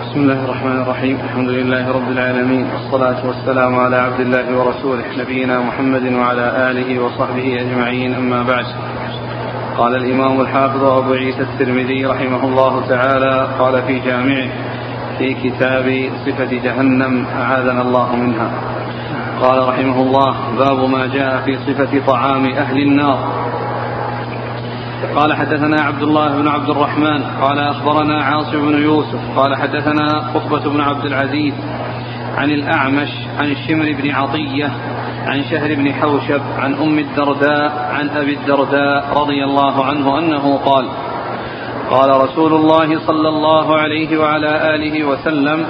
بسم الله الرحمن الرحيم. الحمد لله رب العالمين. والصلاة والسلام على عبد الله ورسوله نبينا محمد وعلى آله وصحبه أجمعين. أما بعد. قال الإمام الحافظ أبو عيسى الترمذي رحمه الله تعالى قال في جامعه في كتاب صفة جهنم أعاذنا الله منها. قال رحمه الله باب ما جاء في صفة طعام أهل النار. قال حدثنا عبد الله بن عبد الرحمن قال أخبرنا عاصم بن يوسف قال حدثنا قطبة بن عبد العزيز عن الأعمش عن الشمر بن عطية عن شهر بن حوشب عن أم الدرداء عن أبي الدرداء رضي الله عنه أنه قال قال رسول الله صلى الله عليه وعلى آله وسلم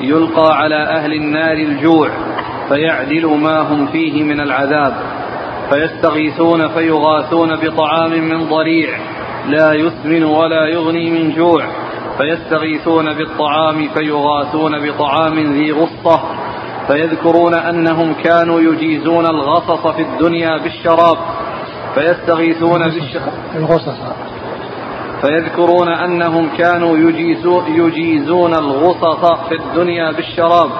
يلقى على أهل النار الجوع فيعدل ما هم فيه من العذاب. فيستغيثون فيغاثون بطعام من ضريع لا يسمن ولا يغني من جوع. فيستغيثون بالطعام فيغاثون بطعام ذي غصة. فيذكرون أنهم كانوا يجيزون الغصص في الدنيا بالشراب. فيستغيثون بالشراب فيذكرون أنهم كانوا يجيزون الغصص في الدنيا بالشراب.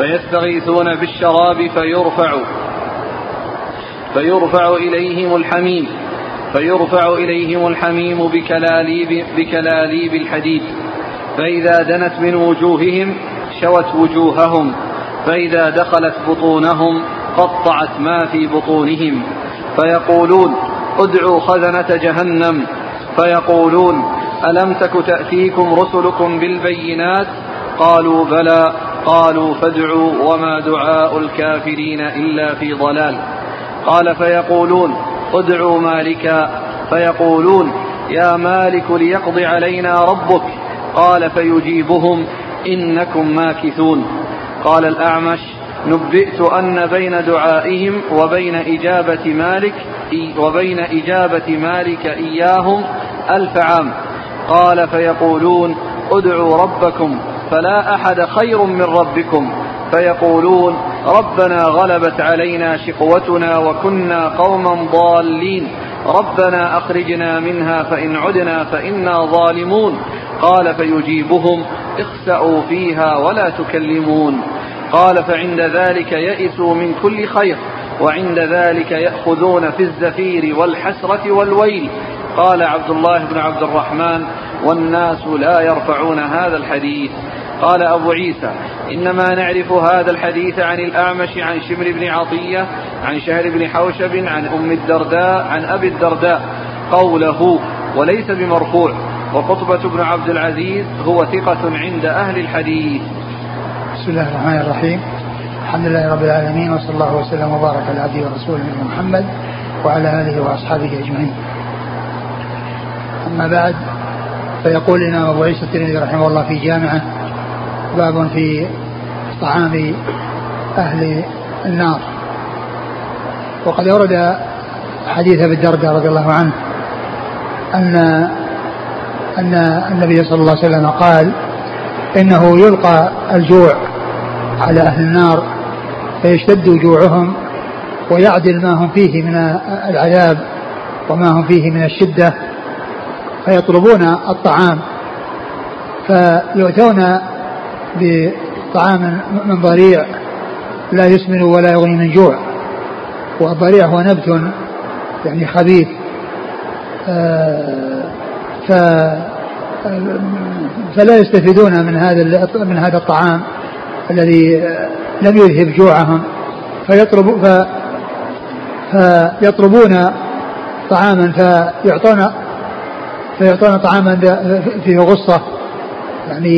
فيستغيثون بالشراب فيرفع فيرفع إليهم الحميم فيرفع إليهم الحميم بكلاليب, بكلاليب الحديد فإذا دنت من وجوههم شوت وجوههم فإذا دخلت بطونهم قطعت ما في بطونهم فيقولون ادعوا خزنة جهنم فيقولون ألم تك تأتيكم رسلكم بالبينات قالوا بلى قالوا فادعوا وما دعاء الكافرين إلا في ضلال. قال فيقولون ادعوا مالكا فيقولون يا مالك ليقض علينا ربك. قال فيجيبهم إنكم ماكثون. قال الأعمش نبئت أن بين دعائهم وبين إجابة مالك وبين إجابة مالك إياهم ألف عام. قال فيقولون ادعوا ربكم. فلا أحد خير من ربكم. فيقولون ربنا غلبت علينا شقوتنا وكنا قوما ضالين. ربنا أخرجنا منها فإن عدنا فإنا ظالمون. قال فيجيبهم اخسأوا فيها ولا تكلمون. قال فعند ذلك يئسوا من كل خير وعند ذلك يأخذون في الزفير والحسرة والويل. قال عبد الله بن عبد الرحمن والناس لا يرفعون هذا الحديث. قال أبو عيسى إنما نعرف هذا الحديث عن الأعمش عن شمر بن عطية عن شهر بن حوشب عن أم الدرداء عن أبي الدرداء قوله وليس بمرفوع وقطبة بن عبد العزيز هو ثقة عند أهل الحديث. بسم الله الرحمن الرحيم. الحمد لله رب العالمين وصلى الله وسلم وبارك على عبده ورسوله محمد وعلى آله وأصحابه أجمعين. أما بعد فيقول الإمام أبو عيسى الترمذي رحمه الله في جامعة باب في طعام أهل النار. وقد ورد حديث أبي الدرداء رضي الله عنه ان أن النبي صلى الله عليه وسلم قال إنه يلقى الجوع على أهل النار فيشتد جوعهم ويعدل ما هم فيه من العذاب وما هم فيه من الشدة فيطلبون الطعام. فيؤتون بطعام من ضريع لا يسمن ولا يغني من جوع والضريع هو نبت يعني خبيث. آه، ف فلا يستفيدون من هذا من هذا الطعام الذي لم يذهب جوعهم. فيطلب ف فيطلبون طعاما فيعطون فيعطون طعاما فيه غصة. يعني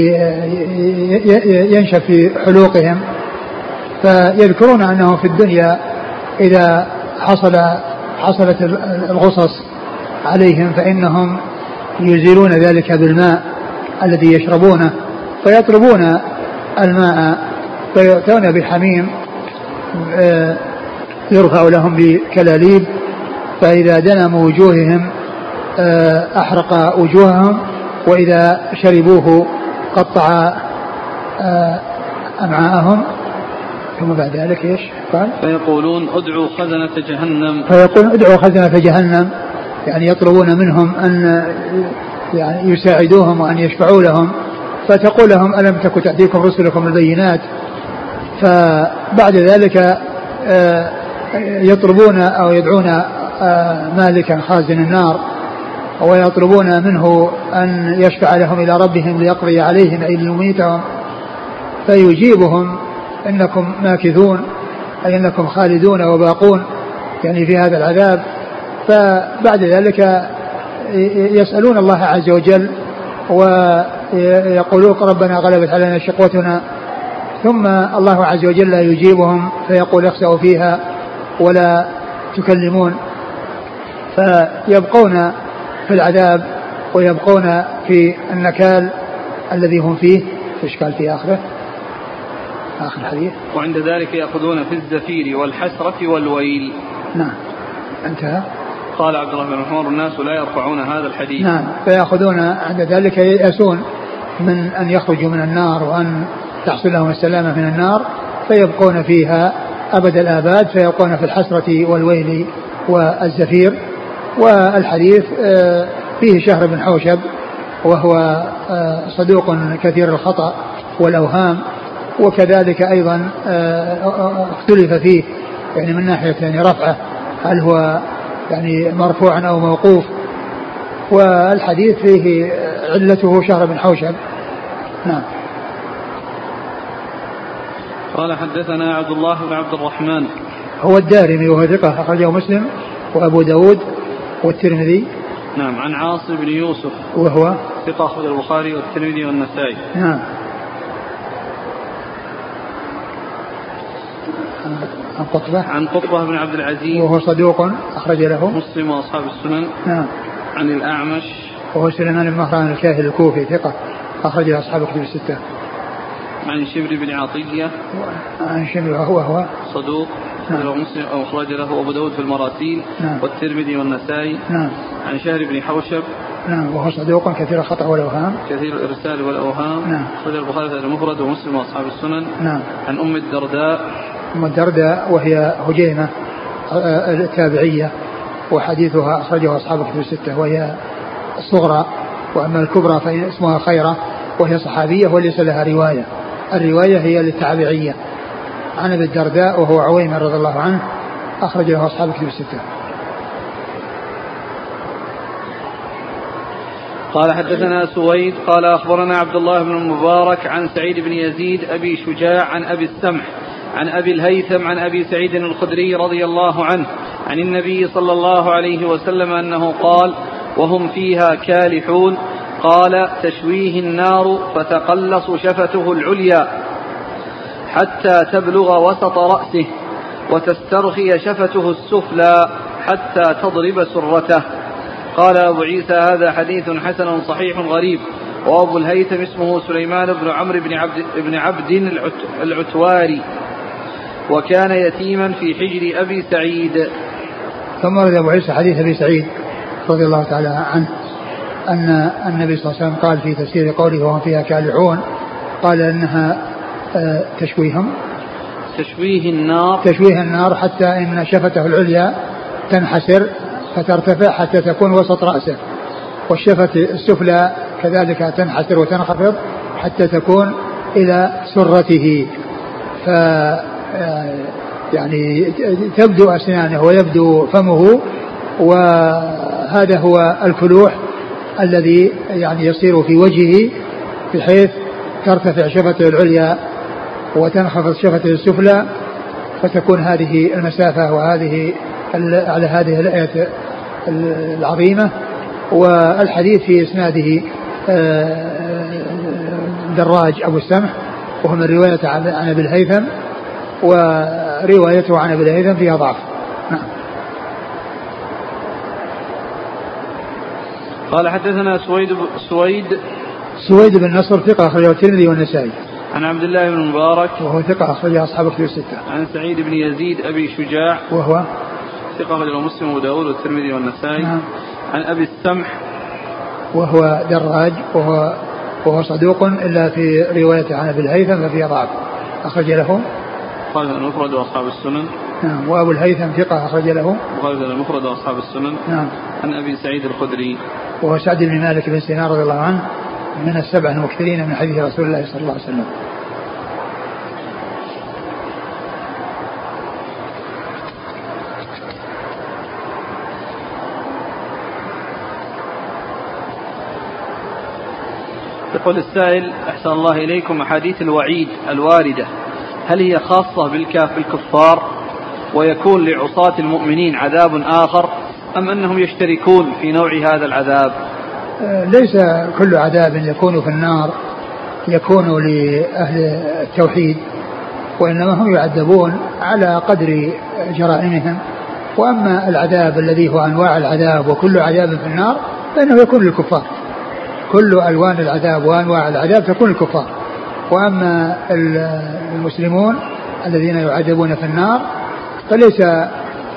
ينشف في حلوقهم. فيذكرون أنه في الدنيا إذا حصل حصلت الغصص عليهم فإنهم يزيلون ذلك بالماء الذي يشربونه فيطلبون الماء فيؤتون بحميم آه، يرفع لهم بكلاليب فإذا دنم وجوههم آه، أحرق وجوههم وإذا شربوه قطع آه، أمعاءهم ثم بعد ذلك إيش؟ قال؟ فيقولون ادعوا خزنة جهنم. فيقولون ادعوا خزنة جهنم يعني يطلبون منهم أن يعني يساعدوهم وأن يشفعوا لهم. فتقول لهم ألم تكن تأتيكم رسلكم البينات؟ فبعد ذلك آه، يطلبون أو يدعون آه، مالكا خازن النار. ويطلبون منه أن يشفع لهم إلى ربهم ليقضي عليهم أي ليميتهم. فيجيبهم إنكم ماكثون أي أنكم خالدون وباقون يعني في هذا العذاب. فبعد ذلك يسألون الله عز وجل ويقولون ربنا غلبت علينا شقوتنا. ثم الله عز وجل يجيبهم فيقول اخسأوا فيها ولا تكلمون. فيبقون في العذاب ويبقون في النكال الذي هم فيه إشكال في آخره. آخر الحديث وعند ذلك يأخذون في الزفير والحسرة والويل. نعم. انتهى. قال عبد الله بن عمر الناس لا يرفعون هذا الحديث. نعم. فيأخذون عند ذلك ييأسون من أن يخرجوا من النار وأن تحصل لهم السلامة من النار فيبقون فيها أبد الآباد فيبقون في الحسرة والويل والزفير. والحديث آه، فيه شهر بن حوشب وهو آه، صدوق كثير الخطأ والأوهام وكذلك أيضا آه، اختلف فيه يعني من ناحية يعني رفعه هل هو يعني مرفوعا أو موقوف. والحديث فيه علته شهر بن حوشب. نعم. قال حدثنا عبد الله بن عبد الرحمن. هو الدارمي وهو ثقة أخرجه مسلم وأبو داود والترمذي؟ نعم عن عاصم بن يوسف. وهو؟ ثقة أخرج البخاري والترمذي والنسائي. نعم. عن قطبة؟ عن قطبة بن عبد العزيز. وهو صدوق أخرج له؟ مسلم وأصحاب السنن. نعم. عن الأعمش. وهو سليمان بن مهران الكاهل الكوفي ثقة أخرج له أصحاب الكتب الستة. عن شبر بن عطية. عن شبر وهو؟ هو صدوق. نعم. مسلم أو أخرج له أبو داود في المراسيل نعم. والترمذي والنسائي نعم. عن شهر بن حوشب. نعم وهو صدوق كثير الخطأ والأوهام. كثير الإرسال والأوهام. نعم. أخرج البخاري في المفرد ومسلم وأصحاب السنن. نعم. عن أم الدرداء. أم الدرداء وهي هجيمة آه، التابعية وحديثها أخرجه أصحاب الكتب الستة وهي الصغرى وأما الكبرى فهي اسمها خيرة وهي صحابية وليس لها رواية. الرواية هي للتابعية. عن أبي الدرداء وهو عويمر رضي الله عنه اخرج له أصحاب الكتب الستة. قال حدثنا سويد قال أخبرنا عبد الله بن المبارك عن سعيد بن يزيد أبي شجاع عن أبي السمح عن أبي الهيثم عن أبي سعيد الخدري رضي الله عنه عن النبي صلى الله عليه وسلم أنه قال وهم فيها كالحون قال تشويه النار فتقلص شفته العليا حتى تبلغ وسط رأسه وتسترخي شفته السفلى حتى تضرب سرته. قال أبو عيسى هذا حديث حسن صحيح غريب. وأبو الهيثم اسمه سليمان بن عمرو بن عبد, بن عبد العتواري. وكان يتيما في حجر أبي سعيد. ثم ورد أبو عيسى حديث أبي سعيد رضي الله تعالى عنه أن النبي صلى الله عليه وسلم قال في تفسير قوله وهم فيها كالحون قال إنها تشويهم. تشويه النار. تشويه النار حتى إن شفته العليا تنحسر فترتفع حتى تكون وسط رأسه. والشفة السفلى كذلك تنحسر وتنخفض حتى تكون إلى سرته. ف يعني تبدو أسنانه ويبدو فمه وهذا هو الكلوح الذي يعني يصير في وجهه بحيث ترتفع شفته العليا وتنخفض شفته السفلى فتكون هذه المسافة وهذه على هذه الآية العظيمة. والحديث في إسناده آه، دراج أبو السمح وهو من رواية عن أبي الهيثم وروايته عن أبي الهيثم فيها ضعف. نعم. قال حدثنا سويد سويد سويد بن نصر ثقة أخرجه الترمذي والنسائي. عن عبد الله بن المبارك وهو ثقة أخرج أصحاب كتب الستة. عن سعيد بن يزيد أبي شجاع وهو ثقة أخرجه مسلم وأبو داود والترمذي والنسائي. نعم. عن أبي السمح وهو دراج وهو وهو صدوق إلا في روايته عن أبي الهيثم ففي ضعف. أخرج له قال المفرد وأصحاب السنن. نعم وأبو الهيثم ثقة أخرج له قال المفرد وأصحاب السنن. نعم عن أبي سعيد الخدري وهو سعد بن مالك بن سينار رضي الله عنه من السبعة المكثرين من حديث رسول الله صلى الله عليه وسلم. يقول السائل أحسن الله إليكم أحاديث الوعيد الواردة. هل هي خاصة بالكاف بالكفار؟ ويكون لعصاة المؤمنين عذاب آخر أم أنهم يشتركون في نوع هذا العذاب؟ ليس كل عذاب يكون في النار يكون لأهل التوحيد وإنما هم يعذبون على قدر جرائمهم. وأما العذاب الذي هو أنواع العذاب وكل عذاب في النار فإنه يكون للكفار. كل ألوان العذاب وأنواع العذاب تكون الكفار وأما المسلمون الذين يعذبون في النار فليس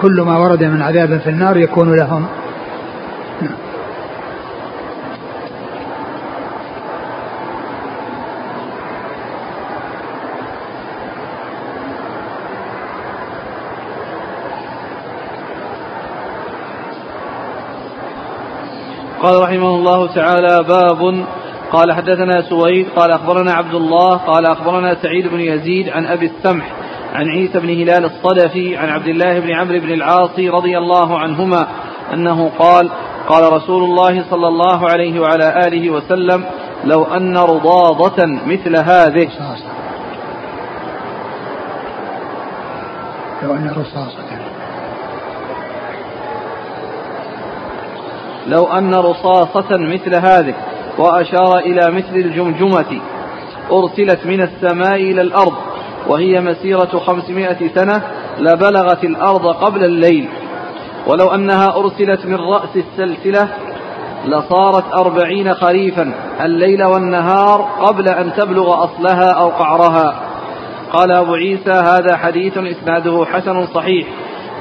كل ما ورد من عذاب في النار يكون لهم. قال رحمه الله تعالى باب قال حدثنا سويد قال أخبرنا عبد الله قال أخبرنا سعيد بن يزيد عن أبي السمح عن عيسى بن هلال الصدفي عن عبد الله بن عمرو بن العاص رضي الله عنهما أنه قال قال رسول الله صلى الله عليه وعلى آله وسلم لو أن رضاضة مثل هذه. لو أن رصاصة لو أن رصاصة مثل هذه وأشار إلى مثل الجمجمة أرسلت من السماء إلى الأرض وهي مسيرة خمسمائة سنة لبلغت الأرض قبل الليل. ولو أنها أرسلت من رأس السلسلة لصارت أربعين خريفا الليل والنهار قبل أن تبلغ أصلها أو قعرها. قال أبو عيسى هذا حديث إسناده حسن صحيح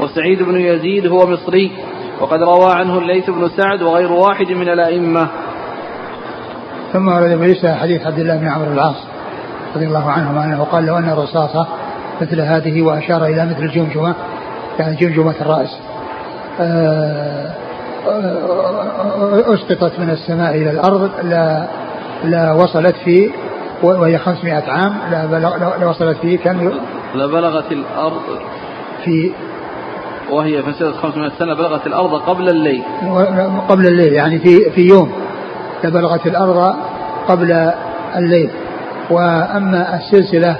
وسعيد بن يزيد هو مصري. وقد روى عنه الليث بن سعد وغير واحد من الأئمة. ثم ورد ابو عيسى حديث عبد الله بن عمرو العاص رضي الله عنهما انه قال لو أن الرصاصه مثل هذه وأشار إلى مثل الجمجمة يعني جمجمة الرأس آه، آه، أسقطت من السماء إلى الأرض لا لا وصلت في وهي 500 عام لا, لا وصلت في كم؟ لبلغت الأرض. في وهي في مسيرة 500 سنة بلغت الأرض قبل الليل. قبل الليل يعني في في يوم لبلغت الأرض قبل الليل. وأما السلسلة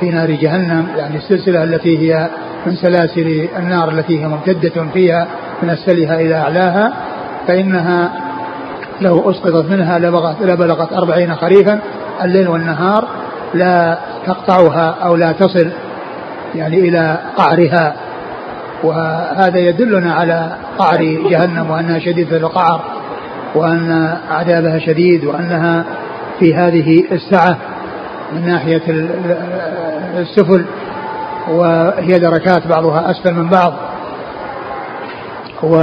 في نار جهنم يعني السلسلة التي هي من سلاسل النار التي هي ممتدة فيها من أسفلها إلى أعلاها فإنها لو أسقطت منها لبلغت, لبلغت أربعين خريفا الليل والنهار لا تقطعها أو لا تصل يعني إلى قعرها. وهذا يدلنا على قعر جهنم وأنها شديدة القعر وأن عذابها شديد وأنها في هذه السعة من ناحية السفل وهي دركات بعضها أسفل من بعض. و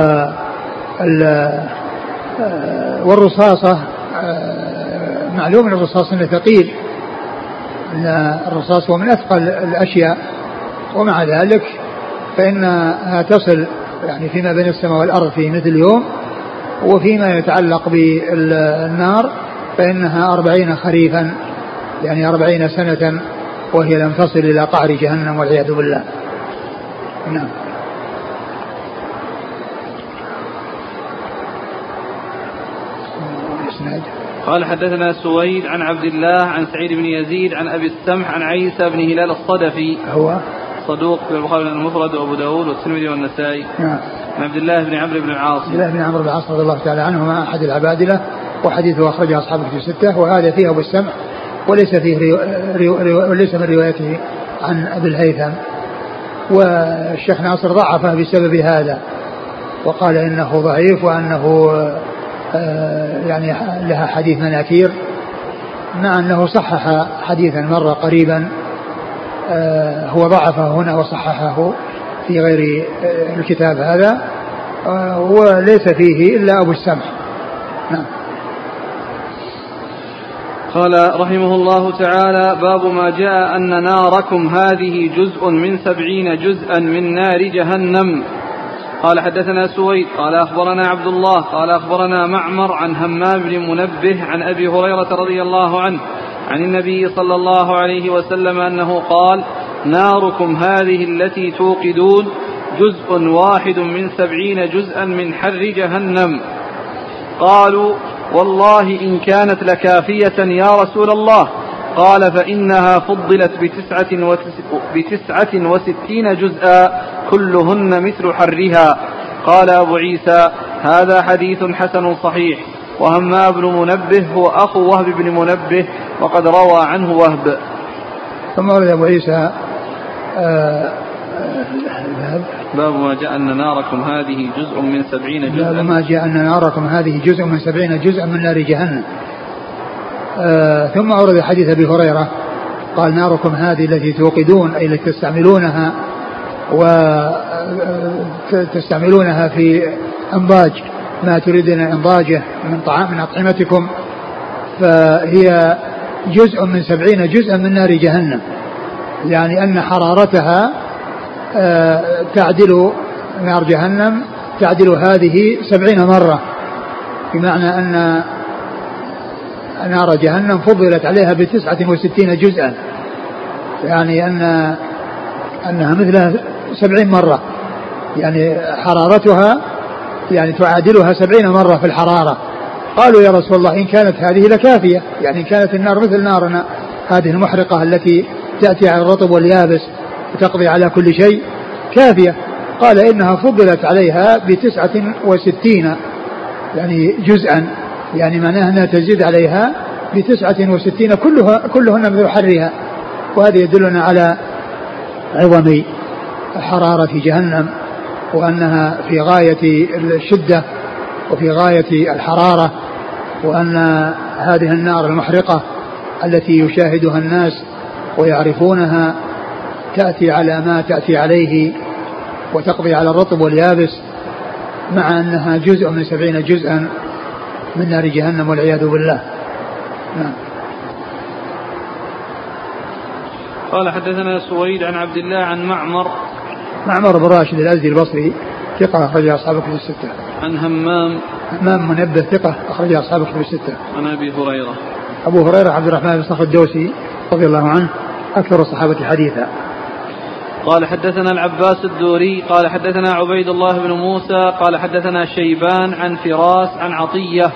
والرصاصة معلوم أن الرصاص أنه ثقيل. أن الرصاص هو من أثقل الأشياء. ومع ذلك فإنها تصل يعني فيما بين السماء والأرض في مثل يوم وفيما يتعلق بالنار فإنها أربعين خريفا يعني أربعين سنة وهي لم تصل إلى قعر جهنم والعياذ بالله. نعم. قال حدثنا سويد عن عبد الله عن سعيد بن يزيد عن أبي السمح عن عيسى بن هلال الصدفي. هو؟ صدوق في البخاري المفرد وأبو داود والترمذي والنسائي. نعم. عن عبد الله بن عمرو بن العاص. عبد الله بن عمرو بن العاص رضي الله تعالى عنهما أحد العبادلة وحديثه أخرجه اصحاب الكتب السته وهذا فيه أبو السمع وليس فيه ريو ريو ريو وليس من روايته عن أبي الهيثم. والشيخ ناصر ضعفه بسبب هذا وقال إنه ضعيف وأنه آه، يعني لها حديث مناكير مع أنه صحح حديثا مر قريبا. هو ضعفه هنا وصححه في غير آه، الكتاب هذا آه، وليس فيه إلا أبو السمح. نعم. قال رحمه الله تعالى باب ما جاء أن ناركم هذه جزء من سبعين جزءا من نار جهنم. قال حدثنا سويد قال أخبرنا عبد الله قال أخبرنا معمر عن همام بن منبه عن أبي هريرة رضي الله عنه عن النبي صلى الله عليه وسلم أنه قال ناركم هذه التي توقدون جزء واحد من سبعين جزءا من حر جهنم. قالوا والله إن كانت لكافية يا رسول الله. قال فإنها فضلت بتسعة, بتسعة وستين جزءا كلهن مثل حرها. قال أبو عيسى هذا حديث حسن صحيح. وهما بن منبه هو أخو وهب بن منبه وقد روى عنه وهب. ثم ورد أبو عيسى آه، آه، باب ما جاء أن ناركم هذه جزء من سبعين جزءا. باب ما جاء أن ناركم هذه جزء من سبعين جزءا من نار جهنم. آه ثم أورد حديث أبي هريرة قال ناركم هذه التي توقدون أي التي تستعملونها وتستعملونها في أنضاج ما تريدون إنضاجه من طعام من أطعمتكم فهي جزء من سبعين جزءا من نار جهنم يعني أن حرارتها آه، تعدل نار جهنم تعدل هذه سبعين مرة بمعنى أن نار جهنم فضلت عليها بتسعة وستين جزءا يعني أن أنها مثلها سبعين مرة يعني حرارتها يعني تعادلها سبعين مرة في الحرارة. قالوا يا رسول الله إن كانت هذه لكافية. يعني إن كانت النار مثل نارنا هذه المحرقة التي تأتي على الرطب واليابس وتقضي على كل شيء كافية. قال إنها فضلت عليها بتسعة وستين يعني جزءا. يعني معناها أنها تزيد عليها بتسعة وستين كلها كلهن مثل حرها. وهذا يدلنا على عظم حرارة جهنم وأنها في غاية الشدة. وفي غاية الحرارة وأن هذه النار المحرقة التي يشاهدها الناس ويعرفونها تأتي على ما تأتي عليه وتقضي على الرطب واليابس مع أنها جزء من سبعين جزءا من نار جهنم والعياذ بالله. نعم. قال حدثنا سويد عن عبد الله عن معمر. معمر بن راشد الأزدي البصري ثقة أخرج أصحاب كتب الستة. عن همام همام منبه ثقة أخرج أصحاب كتب الستة. عن أبي هريرة. أبو هريرة عبد الرحمن بن صخر الدوسي رضي الله عنه أكثر الصحابة حديثا. قال حدثنا العباس الدوري قال حدثنا عبيد الله بن موسى قال حدثنا شيبان عن فراس عن عطية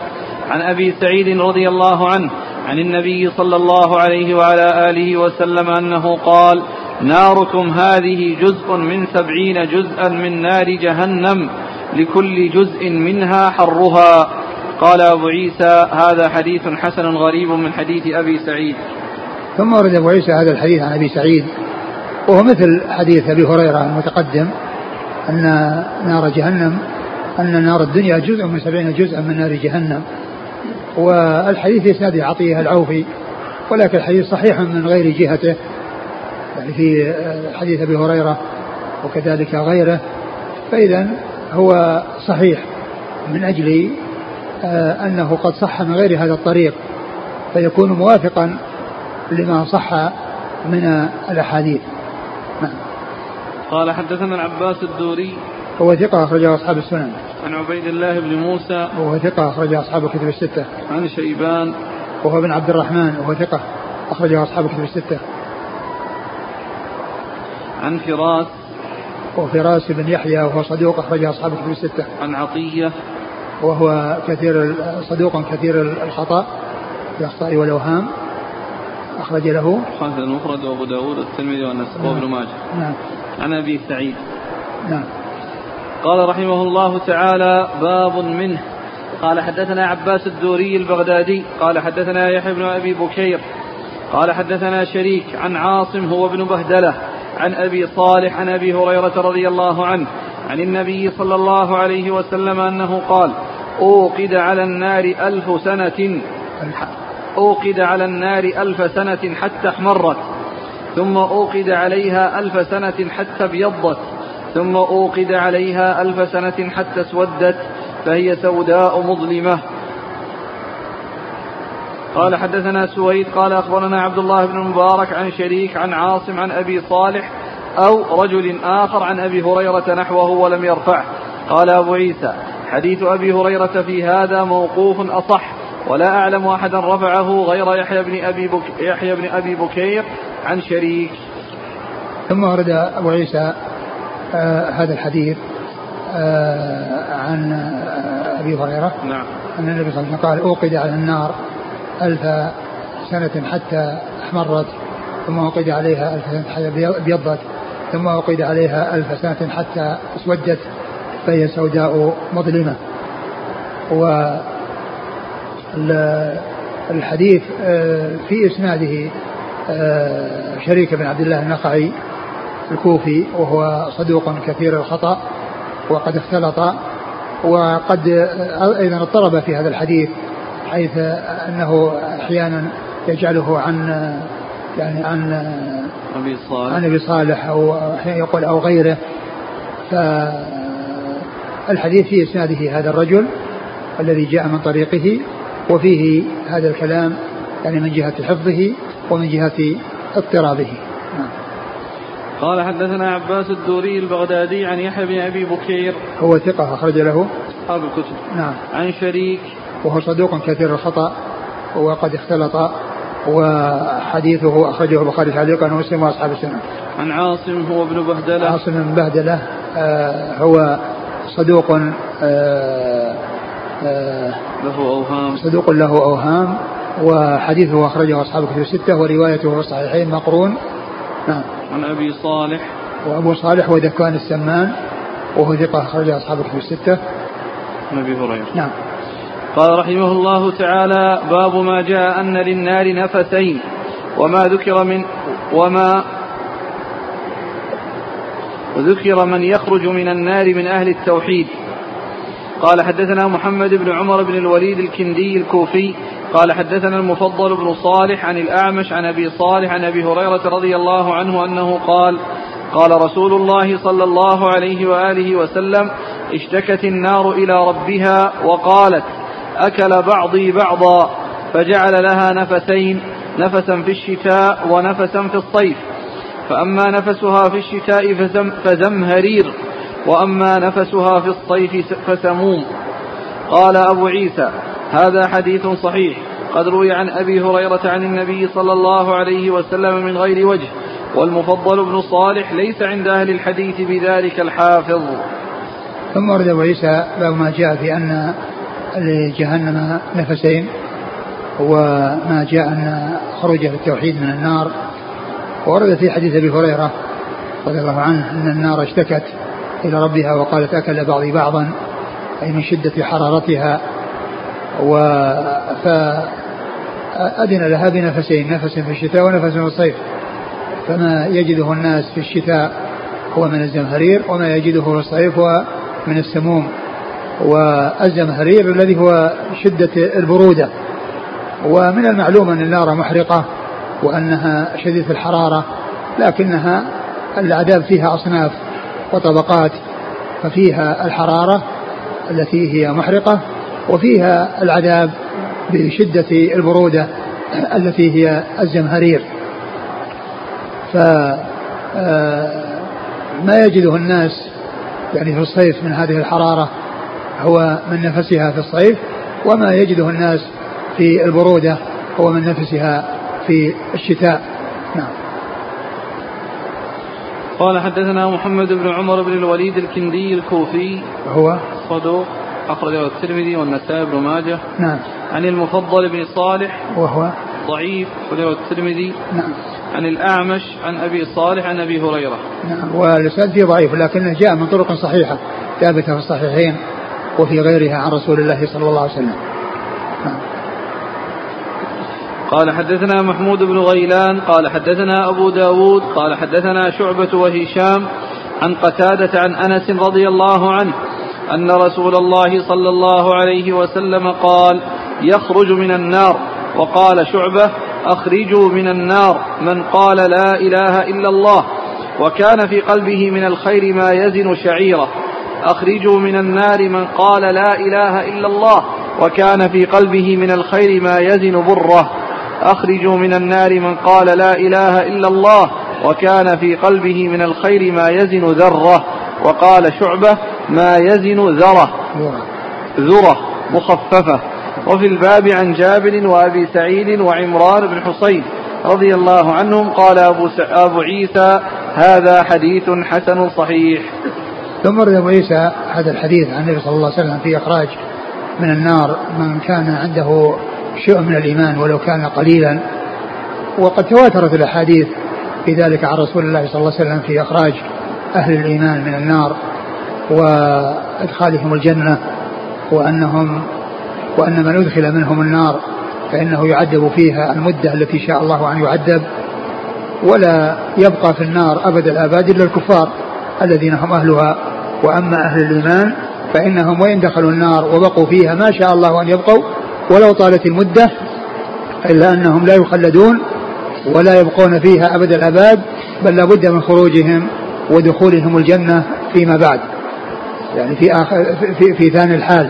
عن أبي سعيد رضي الله عنه عن النبي صلى الله عليه وعلى آله وسلم أنه قال ناركم هذه جزء من سبعين جزءا من نار جهنم لكل جزء منها حرها. قال أبو عيسى هذا حديث حسن غريب من حديث أبي سعيد. ثم ورد أبو عيسى هذا الحديث عن أبي سعيد. وهو مثل حديث أبي هريرة المتقدم أن نار جهنم أن نار الدنيا جزء من سبعين جزءا من نار جهنم. والحديث إسناد عطية العوفي ولكن الحديث صحيح من غير جهته. يعني في حديث أبي هريرة وكذلك غيره. فإذا هو صحيح من أجل آه، أنه قد صح من غير هذا الطريق فيكون موافقا لما صح من الأحاديث. نعم. قال حدثنا العباس الدوري. هو ثقة أخرجه أصحاب السنن. عن عبيد الله بن موسى. وهو ثقة أخرجه أصحاب الكتب الستة. عن شيبان. وهو بن عبد الرحمن وهو ثقة أخرجه أصحاب الكتب الستة. عن فراس. وفراس بن يحيى وهو صدوق أخرجه أصحاب الكتب الستة. عن عطية. وهو كثير صدوق كثير الخطأ الأخطاء والأوهام. أخرج له. خالد المفرد وأبو داود والترمذي والنسائي وابن ماجه. نعم. عن أبي سعيد. نعم. قال رحمه الله تعالى باب منه. قال حدثنا عباس الدوري البغدادي. قال حدثنا يحيى بن أبي بكير. قال حدثنا شريك عن عاصم هو ابن بهدلة. عن أبي صالح عن أبي هريرة رضي الله عنه عن النبي صلى الله عليه وسلم أنه قال أوقد على النار ألف سنة أوقد على النار ألف سنة حتى احمرت ثم أوقد عليها ألف سنة حتى ابيضت ثم أوقد عليها ألف سنة حتى اسودت فهي سوداء مظلمة. قال حدثنا سويد قال أخبرنا عبد الله بن المبارك عن شريك عن عاصم عن أبي صالح أو رجل آخر عن أبي هريرة نحوه ولم يرفعه. قال أبو عيسى حديث أبي هريرة في هذا موقوف أصح ولا أعلم أحدا رفعه غير يحيى بن أبي بك يحيى بن أبي بكير عن شريك. ثم ورد أبو عيسى آه هذا الحديث آه عن آه أبي هريرة. نعم. أن النبي صلى الله عليه وسلم قال أوقد على النار. ألف سنة حتى أحمرت ثم أوقد عليها ألف سنة حتى أبيضت ثم أوقد عليها ألف سنة حتى أسودت فهي سوداء مظلمة. و الحديث آه، في إسناده آه، شريك بن عبد الله النخعي الكوفي وهو صدوق كثير الخطأ وقد اختلط وقد آه، أيضا اضطرب في هذا الحديث حيث أنه أحيانا يجعله عن يعني عن أبي صالح. عن أبي صالح أو أحيانا يقول أو غيره. فالحديث في إسناده هذا الرجل الذي جاء من طريقه وفيه هذا الكلام يعني من جهة حفظه ومن جهة اضطرابه. نعم. قال حدثنا عباس الدوري البغدادي عن يحيى بن أبي بكير. هو ثقة أخرج له. أصحاب الكتب نعم. عن شريك وهو صدوق كثير الخطأ وقد اختلط وحديثه أخرجه البخاري تعليقا ومسلم وأصحاب السنة. عن عاصم هو ابن بهدلة. عاصم بن بهدلة آه هو صدوق آه آه له أوهام. صدوق له أوهام وحديثه أخرجه أصحاب الكتب الستة وروايته في الصحيحين مقرون. نعم. عن أبي صالح. وأبو صالح وذكوان السمان وهو ثقة أخرجه أصحاب الكتب الستة. عن أبي هريرة. نعم. قال رحمه الله تعالى باب ما جاء أن للنار نفسين وما ذكر من وما وذكر من يخرج من النار من أهل التوحيد. قال حدثنا محمد بن عمر بن الوليد الكندي الكوفي قال حدثنا المفضل بن صالح عن الأعمش عن أبي صالح عن أبي هريرة رضي الله عنه أنه قال قال رسول الله صلى الله عليه وآله وسلم اشتكت النار إلى ربها وقالت أكل بعضي بعضا فجعل لها نفسين نفسا في الشتاء ونفسا في الصيف. فأما نفسها في الشتاء فزم فزمهرير وأما نفسها في الصيف فسموم. قال أبو عيسى هذا حديث صحيح قد روي عن أبي هريرة عن النبي صلى الله عليه وسلم من غير وجه والمفضل بن صالح ليس عند أهل الحديث بذلك الحافظ. ثم ورد أبو عيسى باب ما جاء في أن لجهنم نفسين وما جاء أن خرج التوحيد من النار. ورد في حديث أبي هريرة رضي الله عنه أن النار اشتكت إلى ربها وقالت أكل بعضي بعضا أي من شدة حرارتها. و فأذن لها بنفسين نفس في الشتاء ونفس في الصيف. فما يجده الناس في الشتاء هو من الزمهرير وما يجده في الصيف هو من السموم. والزمهرير الذي هو شدة البرودة. ومن المعلوم أن النار محرقة وأنها شديدة الحرارة لكنها العذاب فيها أصناف وطبقات ففيها الحرارة التي هي محرقة وفيها العذاب بشدة البرودة التي هي الزمهرير. فما آه، يجده الناس يعني في الصيف من هذه الحرارة هو من نفسها في الصيف وما يجده الناس في البرودة هو من نفسها في الشتاء. نعم. قال حدثنا محمد بن عمر بن الوليد الكندي الكوفي. هو؟ صدوق أخرجه الترمذي والنسائي بن ماجه. نعم. عن المفضل بن صالح. وهو؟ ضعيف أخرجه الترمذي. نعم. عن الأعمش عن أبي صالح عن أبي هريرة. نعم. والإسناد فيه ضعيف لكنه جاء من طرق صحيحة ثابتة في الصحيحين. وفي غيرها عن رسول الله صلى الله عليه وسلم. قال حدثنا محمود بن غيلان قال حدثنا أبو داود قال حدثنا شعبة وهشام عن قتادة عن أنس رضي الله عنه أن رسول الله صلى الله عليه وسلم قال يخرج من النار. وقال شعبة أخرجوا من النار. من قال لا إله إلا الله. وكان في قلبه من الخير ما يزن شعيرة. أخرجوا من النار من قال لا إله إلا الله وكان في قلبه من الخير ما يزن بره. أخرجوا من النار من قال لا إله إلا الله وكان في قلبه من الخير ما يزن ذرة. وقال شعبة ما يزن ذرة. ذرة مخففة. وفي الباب عن جابر وأبي سعيد وعمران بن حصين رضي الله عنهم قال أبو, أبو عيسى هذا حديث حسن صحيح. ثم ورد أبو عيسى هذا الحديث عن النبي صلى الله عليه وسلم في إخراج من النار من كان عنده شيء من الإيمان ولو كان قليلا. وقد تواترت الأحاديث في ذلك عن رسول الله صلى الله عليه وسلم في إخراج أهل الإيمان من النار وإدخالهم الجنة وأنهم وأن من أدخل منهم النار فإنه يعذب فيها المدة التي شاء الله أن يعذب. ولا يبقى في النار أبد الآباد إلا الكفار الذين هم أهلها. وأما أهل الإيمان فإنهم وإن دخلوا النار وبقوا فيها ما شاء الله أن يبقوا ولو طالت المدة إلا أنهم لا يخلدون ولا يبقون فيها أبد الآباد بل لابد من خروجهم ودخولهم الجنة فيما بعد. يعني في آخر في, في ثاني الحال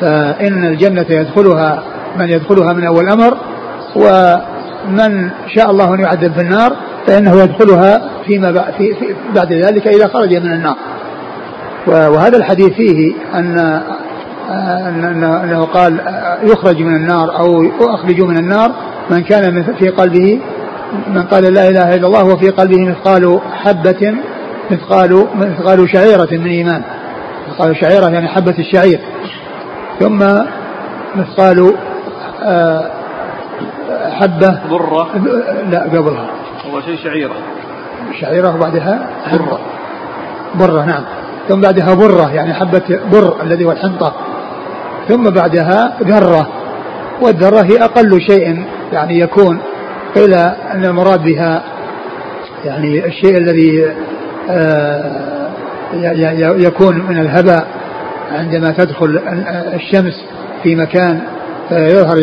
فإن الجنة يدخلها من يدخلها من أول أمر ومن شاء الله أن يعذب في النار فإنه يدخلها فيما بعد, في في بعد ذلك إذا خرج من النار. وهذا الحديث فيه أن أنه قال يخرج من النار أو أخرج من النار من كان في قلبه من قال لا إله إلا الله وفي قلبه مثقال حبة مثقال مثقال شعيرة من إيمان. مثقال شعيرة يعني حبة الشعير. ثم مثقال آه، حبة. برة. لا قبلها. أول شيء شعيرة. شعيرة وبعدها برة. برة نعم. ثم بعدها برة يعني حبة بر الذي هو الحنطة. ثم بعدها ذرة. والذرة هي أقل شيء يعني يكون قيل أن المراد بها يعني الشيء الذي آه، يكون من الهباء عندما تدخل الشمس في مكان فيظهر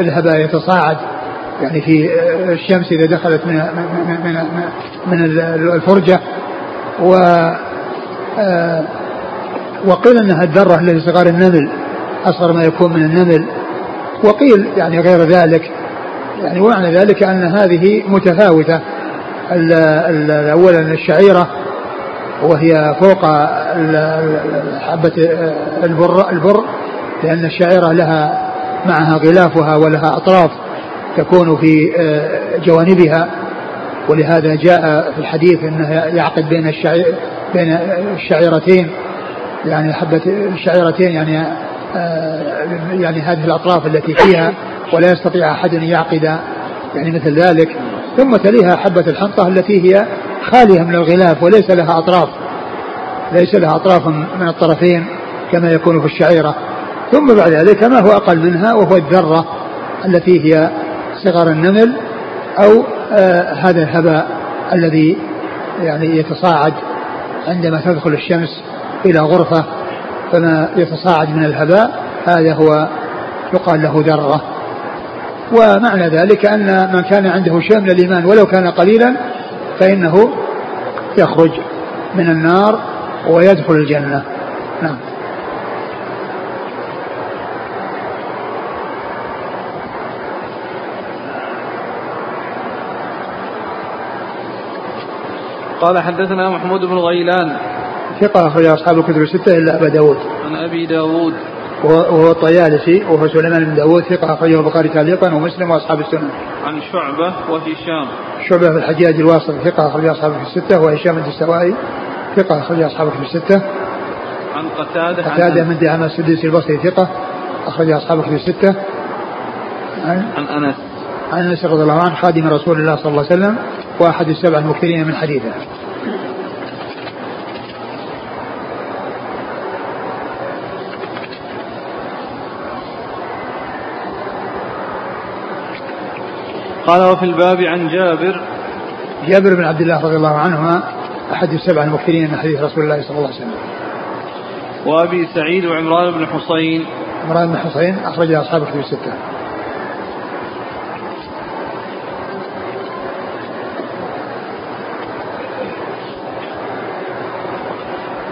الهباء يتصاعد. يعني في الشمس إذا دخلت من من من الفرجة. و آه، وقيل أنها الذرة التي صغار النمل أصغر ما يكون من النمل. وقيل يعني غير ذلك يعني ومعنى ذلك أن هذه متفاوتة. اولا الشعيرة وهي فوق حبة البر البر لأن الشعيرة لها معها غلافها ولها أطراف تكون في آه، جوانبها. ولهذا جاء في الحديث إنه يعقد بين الشعير بين الشعيرتين يعني حبة الشعيرتين يعني آه، يعني هذه الأطراف التي فيها ولا يستطيع أحد أن يعقد يعني مثل ذلك. ثم تليها حبة الحنطة التي هي خالية من الغلاف وليس لها أطراف ليس لها أطراف من الطرفين كما يكون في الشعيرة. ثم بعد ذلك ما هو أقل منها وهو الذرة التي هي صغر النمل آه هذا الهباء الذي يعني يتصاعد عندما تدخل الشمس إلى غرفة فما يتصاعد من الهباء هذا هو يقال له ذرة. ومعنى ذلك أن من كان عنده شيء من الإيمان ولو كان قليلا فإنه يخرج من النار ويدخل الجنة. نعم. قال حدثنا محمود بن غيلان ثقة أخرج أصحاب الكتب الستة إلا أبا داود عن أبي داود وهو الطيالسي وهو سليمان بن داود ثقة أخرجه البخاري تعليقا ومسلم وأصحاب السنة. عن شعبة وهشام. شعبة بن الحجاج الواسط ثقة أخرج أصحاب الكتب الستة وهشام الدستوائي ثقة أخرج أصحاب الكتب الستة. عن قتادة قتادة من دعامة السديسي البصري ثقة أخرج أصحاب الكتب الستة. عن عن أنس. عن أنس رضي الله عنه خادم رسول الله صلى الله عليه وسلم وأحد السبع المكثرين من حديثه. قال وفي الباب عن جابر. جابر بن عبد الله رضي الله عنهما أحد السبع المكثرين من حديث رسول الله صلى الله عليه وسلم. وأبي سعيد وعمران بن حصين عمران بن حصين أخرج أصحاب الكتب الستة.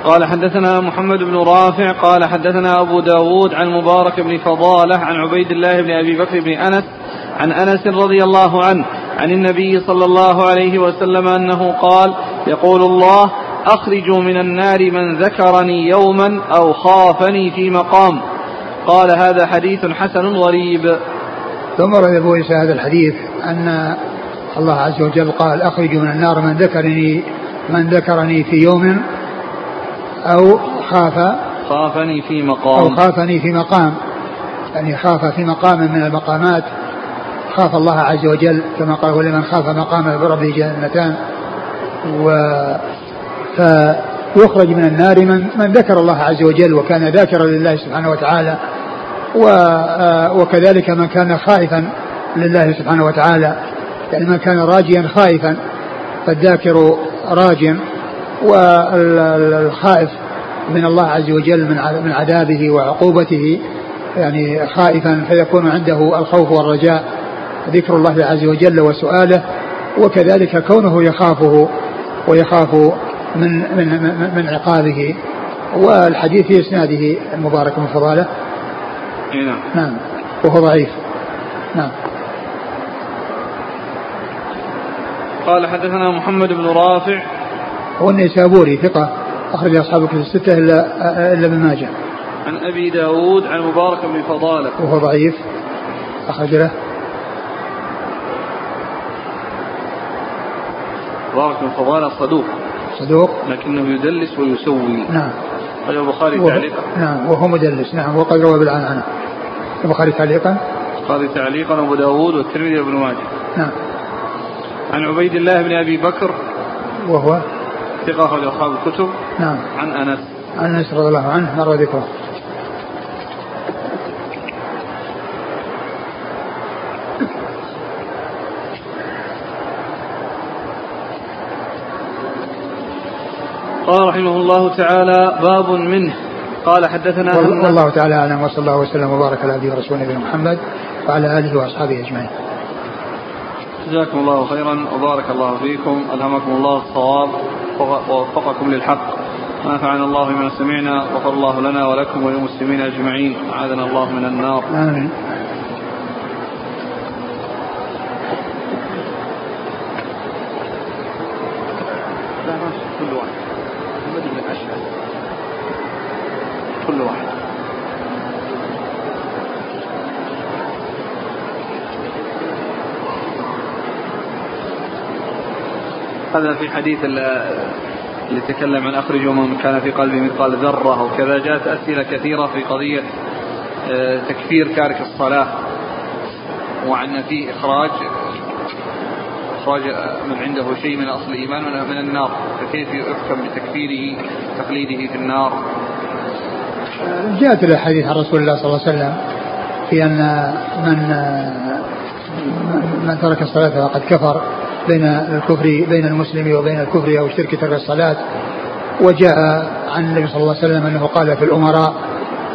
قال حدثنا محمد بن رافع قال حدثنا أبو داود عن مبارك بن فضالة عن عبيد الله بن أبي بكر بن أنس عن أنس رضي الله عنه عن النبي صلى الله عليه وسلم أنه قال يقول الله أخرجوا من النار من ذكرني يوما أو خافني في مقام. قال هذا حديث حسن غريب. ثم رد أبو عيسى هذا الحديث أن الله عز وجل قال أخرجوا من النار من ذكرني من ذكرني في يوم أو خاف خافني في مقام. أو خافني في مقام. يعني خاف في مقام من المقامات. خاف الله عز وجل كما قال ولمن خاف مقام ربه جنتان و فيخرج من النار من, من ذكر الله عز وجل وكان ذاكرا لله سبحانه وتعالى. وكذلك من كان خائفا لله سبحانه وتعالى. يعني من كان راجيا خائفا فالذاكر راج والخائف من الله عز وجل من عذابه وعقوبته يعني خائفا فيكون عنده الخوف والرجاء ذكر الله عز وجل وسؤاله وكذلك كونه يخافه ويخاف من من من عقابه. والحديث في إسناده المبارك من فضاله. نعم. نعم. وهو ضعيف. نعم. قال حدثنا محمد بن رافع هو النيسابوري ثقة أخرج أصحاب الكتب الستة إلا إلا ابن ماجه. عن أبي داود عن مبارك بن فضالة. وهو ضعيف. أخرج له. مبارك بن فضالة صدوق. صدوق. لكنه يدلس ويسوي. نعم. قال البخاري تعليقا. نعم وهو مدلس. نعم وقد روى بالعنعنة البخاري تعليقا. البخاري تعليقا وابو داود والترمذي وابن ماجه. نعم. عن عبيد الله بن أبي بكر. وهو ثقة أخرج أصحاب الكتب نعم. عن أنس. عن أنس رضي الله عنه مر ذكره قال رحمه الله تعالى باب منه. قال حدثنا والله تعالى أعلم وصلى الله وسلم وبارك على عبده ورسوله نبينا محمد وعلى آله وأصحابه أجمعين. جزاكم الله خيرا وبارك الله فيكم. ألهمكم الله الصواب. ووفقكم للحق. ونفعنا الله بما سمعنا غفر الله لنا ولكم وللمسلمين أجمعين. أعاذنا الله من النار. آمين. كل واحد. كل واحد. هذا في حديث اللي تكلم عن أخرجوا من كان في قلبه مثقال ذرة وكذا جاءت أسئلة كثيرة في قضية آه، تكفير تارك الصلاة وعن في إخراج إخراج من عنده شيء من أصل الإيمان من النار فكيف يحكم بتكفيره تقليده في النار؟ جاءت الأحاديث عن رسول الله صلى الله عليه وسلم في أن من من ترك الصلاة فقد كفر. بين الكفر بين المسلم وبين الكفر أو الشرك ترك الصلاة. وجاء عن النبي صلى الله عليه وسلم أنه قال في الأمراء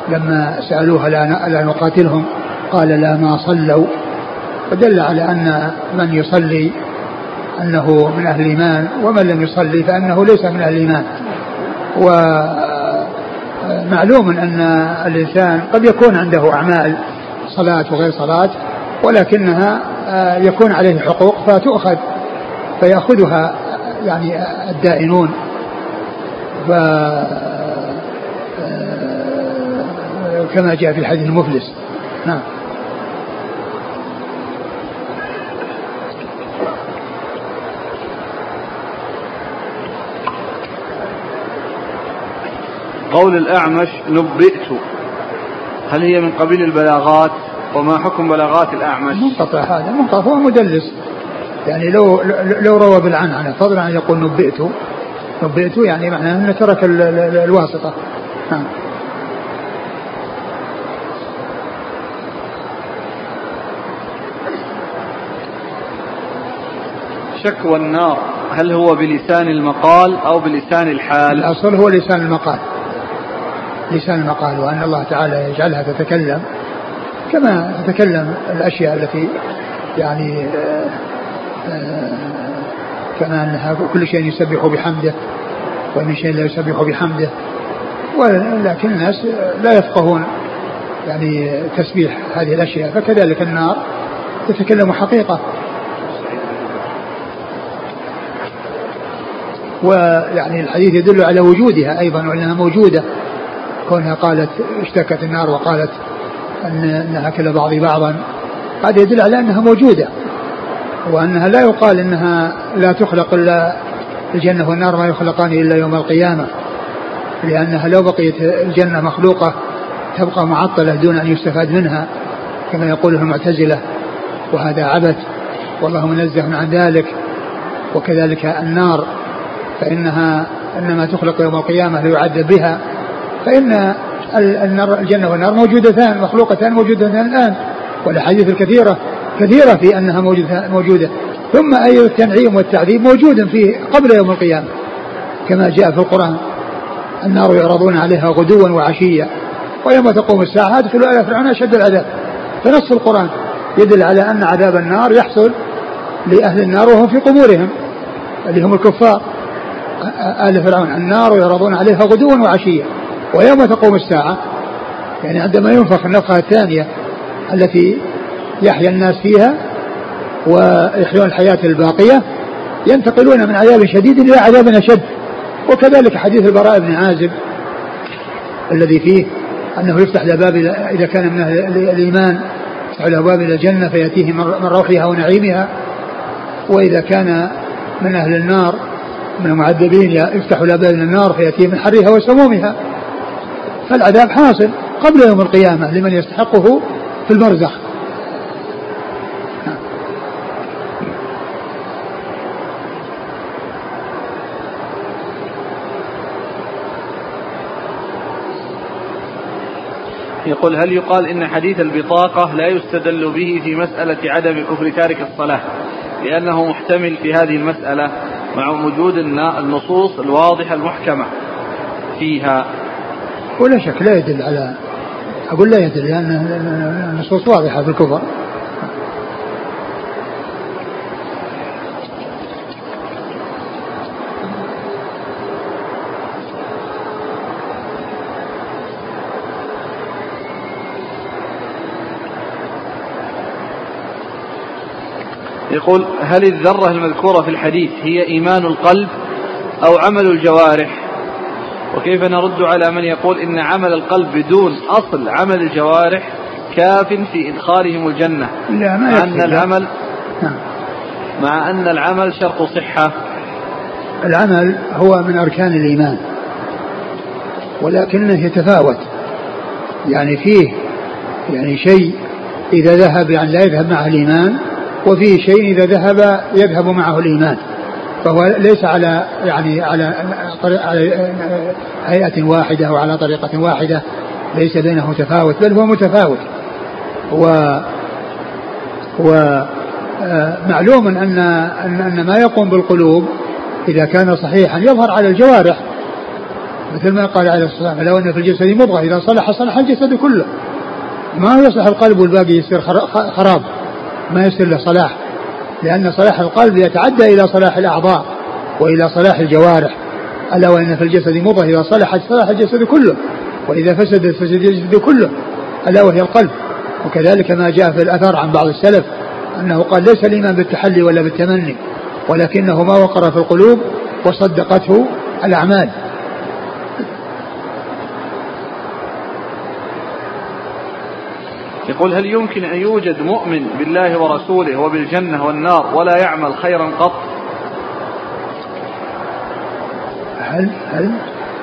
لما سالوه لا نقاتلهم قال لا ما صلوا. فدل على أن من يصلي أنه من أهل الإيمان ومن لم يصلي فأنه ليس من أهل الإيمان. ومعلوم أن الإنسان قد يكون عنده أعمال صلاة وغير صلاة ولكنها يكون عليه حقوق فتؤخذ. فيأخذها يعني الدائنون. ف كما جاء في الحديث المفلس. نعم. قول الأعمش نبئت. هل هي من قبيل البلاغات؟ وما حكم بلاغات الأعمش؟ منقطع هذا منقطع هو مدلس. يعني لو لو روى بالعنعنة فضلا عن يقول نبئت. نبئت يعني معناه أنه ترك الواسطة. نعم. شكوى النار هل هو بلسان المقال أو بلسان الحال؟ الأصل هو لسان المقال. لسان المقال وأن الله تعالى يجعلها تتكلم. كما تتكلم الأشياء التي يعني آه كما أنها كل شيء يسبح بحمده ومن شيء لا يسبح بحمده. ولكن الناس لا يفقهون يعني تسبيح هذه الأشياء. فكذلك النار تتكلم حقيقة. ويعني الحديث يدل على وجودها أيضا وأنها موجودة. كونها قالت اشتكت النار وقالت أن أنها كل بعض بعضا. هذا يدل على أنها موجودة. وأنها لا يقال أنها لا تخلق إلا الجنة والنار ما يخلقان إلا يوم القيامة لأنها لو بقيت الجنة مخلوقة تبقى معطلة دون أن يستفاد منها كما يقوله المعتزلة وهذا عبث والله منزه عن ذلك وكذلك النار فإنها إنما تخلق يوم القيامة ليعذب بها فإن الجنة والنار موجودتان مخلوقتان موجودتان الآن والأحاديث الكثيرة كثيرة في أنها موجودة, موجودة. ثم أي التنعيم والتعذيب موجود فيه قبل يوم القيامة كما جاء في القرآن. النار يعرضون عليها غدوا وعشيا ويوم تقوم الساعة ادخلوا آل فرعون أشد العذاب. فنص القرآن يدل على أن عذاب النار يحصل لأهل النار وهم في قبورهم اللي هم الكفار. آل فرعون النار يعرضون عليها غدوا وعشيا ويوم تقوم الساعة يعني عندما ينفخ النفخة الثانية التي يحيا الناس فيها ويحيون الحياة الباقية ينتقلون من عذاب شديد إلى عذاب أشد. وكذلك حديث البراء بن عازب الذي فيه أنه يفتح له باب إذا كان من أهل الإيمان يفتح له باب إلى الجنة فيأتيه من روحها ونعيمها. وإذا كان من أهل النار من المعذبين يفتح له باب النار فيأتيه من حرها وسمومها. فالعذاب حاصل قبل يوم القيامة لمن يستحقه في البرزخ يقول هل يقال إن حديث البطاقة لا يستدل به في مسألة عدم كفر تارك الصلاة؟ لأنه محتمل في هذه المسألة مع وجود النصوص الواضحة المحكمة فيها. ولا شك لا يدل على أقول لا يدل لأن النصوص واضحة في الكفر. يقول هل الذرة المذكورة في الحديث هي إيمان القلب أو عمل الجوارح؟ وكيف نرد على من يقول إن عمل القلب بدون أصل عمل الجوارح كاف في إدخالهم الجنة؟ لا ما مع أن العمل نعم. مع أن العمل شرط صحة. العمل هو من أركان الإيمان ولكنه يتفاوت. يعني فيه يعني شيء إذا ذهب يعني لا يذهب معه الإيمان وفيه شيء إذا ذهب يذهب معه الإيمان. فهو ليس على يعني على هيئة واحدة أو على طريقة واحدة ليس بينه تفاوت بل هو متفاوت. و ومعلوم أن أن أن ما يقوم بالقلوب إذا كان صحيحا يظهر على الجوارح. مثل ما قال عليه الصلاة والسلام لو أن في الجسد مضغة إذا صلح صلح الجسد كله. ما يصلح القلب والباقي يصير خراب. ما يصير له صلاح لأن صلاح القلب يتعدى إلى صلاح الأعضاء وإلى صلاح الجوارح ألا وإن في الجسد مضغة إذا صلحت صلح الجسد كله وإذا فسدت فسد الجسد كله ألا وهي القلب. وكذلك ما جاء في الأثر عن بعض السلف أنه قال ليس الإيمان بالتحلي ولا بالتمني ولكنه ما وقر في القلوب وصدقته الأعمال. يقول هل يمكن أن يوجد مؤمن بالله ورسوله وبالجنة والنار ولا يعمل خيرا قط؟ هل هل؟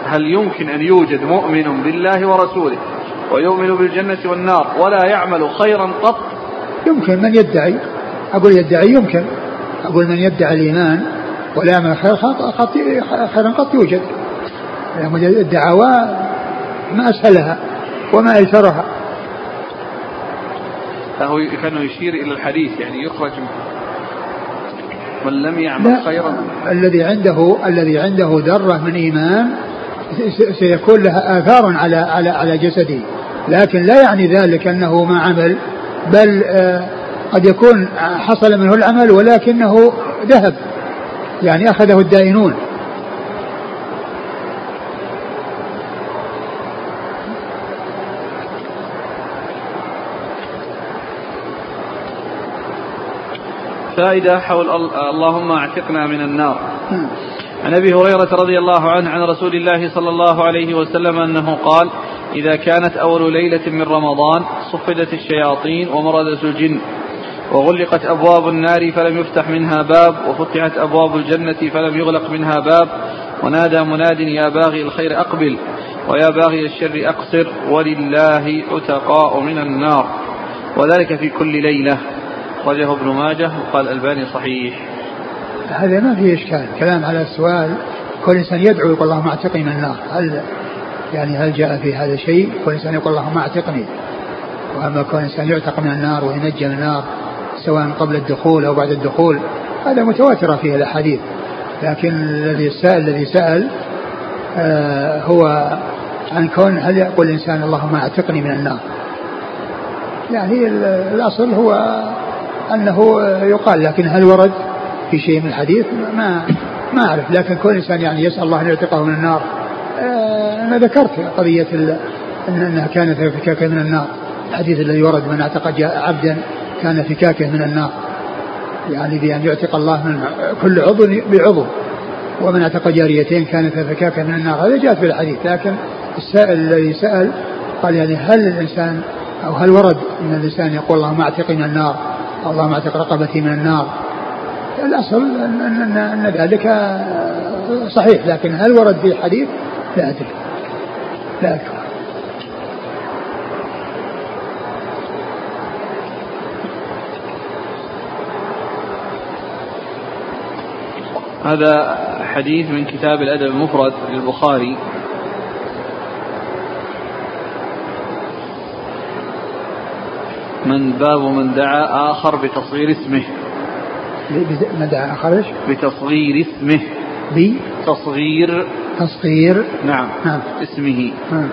هل يمكن أن يوجد مؤمن بالله ورسوله ويؤمن بالجنة والنار ولا يعمل خيرا قط؟ يمكن من يدعي. أقول يدعي يمكن. أقول من يدعي الإيمان ولا يعمل خير خيرا قط يوجد. يعني الدعوى ما أسهلها وما أيسرها فهو كانه يشير إلى الحديث يعني يخرج من لم يعمل خيرا. الذي عنده الذي عنده ذرة من إيمان سيكون لها آثار على على على جسده. لكن لا يعني ذلك أنه ما عمل بل آه، قد يكون حصل منه العمل ولكنه ذهب يعني أخذه الدائنون. فائدة حول اللهم اعتقنا من النار. عن أبي هريرة رضي الله عنه عن رسول الله صلى الله عليه وسلم أنه قال إذا كانت أول ليلة من رمضان صفدت الشياطين ومردت الجن وغلقت أبواب النار فلم يفتح منها باب وفتحت أبواب الجنة فلم يغلق منها باب ونادى مناد يا باغي الخير أقبل ويا باغي الشر أقصر ولله عتقاء من النار. وذلك في كل ليلة. أخرجه ابن ماجه وقال الألباني صحيح. هذا ما فيه إشكال. كلام على السؤال كل إنسان يدعو يقول اللهم اعتقني من النار هل يعني هل جاء في هذا شيء؟ كل إنسان يقول اللهم اعتقني وأما كل إنسان يعتق من النار وينجى من النار سواء قبل الدخول أو بعد الدخول هذا متواترة فيه الأحاديث. لكن الذي سأل الذي سأل آه هو عن كون هل يقول الإنسان اللهم اعتقني من النار. يعني الأصل هو أنه يقال لكن هل ورد في شيء من الحديث؟ ما ما أعرف. لكن كل إنسان يعني يسأل الله أن يعتقه من النار آه، أنا ذكرت قضية أنها كانت فكاكة من النار. الحديث الذي ورد من اعتق عبدا كان فكاكة من النار. يعني بأن يعتق الله من كل عضو بعضو. ومن اعتق جاريتين كانت فكاكة من النار. هذا جاءت في الحديث. لكن السائل الذي سأل قال يعني هل الإنسان أو هل ورد أن الإنسان يقول اللهم اعتقني من النار؟ اللهم اعتق رقبتي من النار. الأصل أن, أن, أن ذلك صحيح لكن هل ورد في حديث لا أدري. لا أذكر هذا حديث من كتاب الأدب المفرد للبخاري. من باب من دعا آخر بتصغير اسمه. من دعا آخر إيش؟ بتصغير اسمه. بتصغير تصغير. نعم. نعم. اسمه. نعم.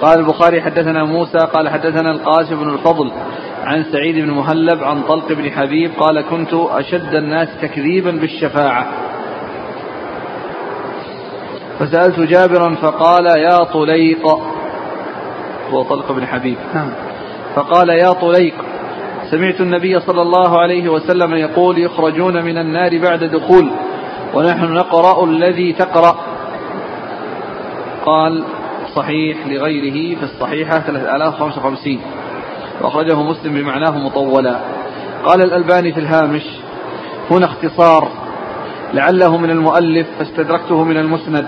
قال البخاري حدثنا موسى قال حدثنا القاسم بن الفضل عن سعيد بن مهلب عن طلق بن حبيب قال كنت أشد الناس تكذيبا بالشفاعة. فسألت جابرا فقال يا طليق هو طلق بن حبيب. نعم. فقال يا طليق سمعت النبي صلى الله عليه وسلم يقول يخرجون من النار بعد دخول ونحن نقرأ الذي تقرأ. قال صحيح لغيره في الصحيحة 3055 وأخرجه مسلم بمعناه مطولا. قال الألباني في الهامش هنا اختصار لعله من المؤلف فاستدركته من المسند.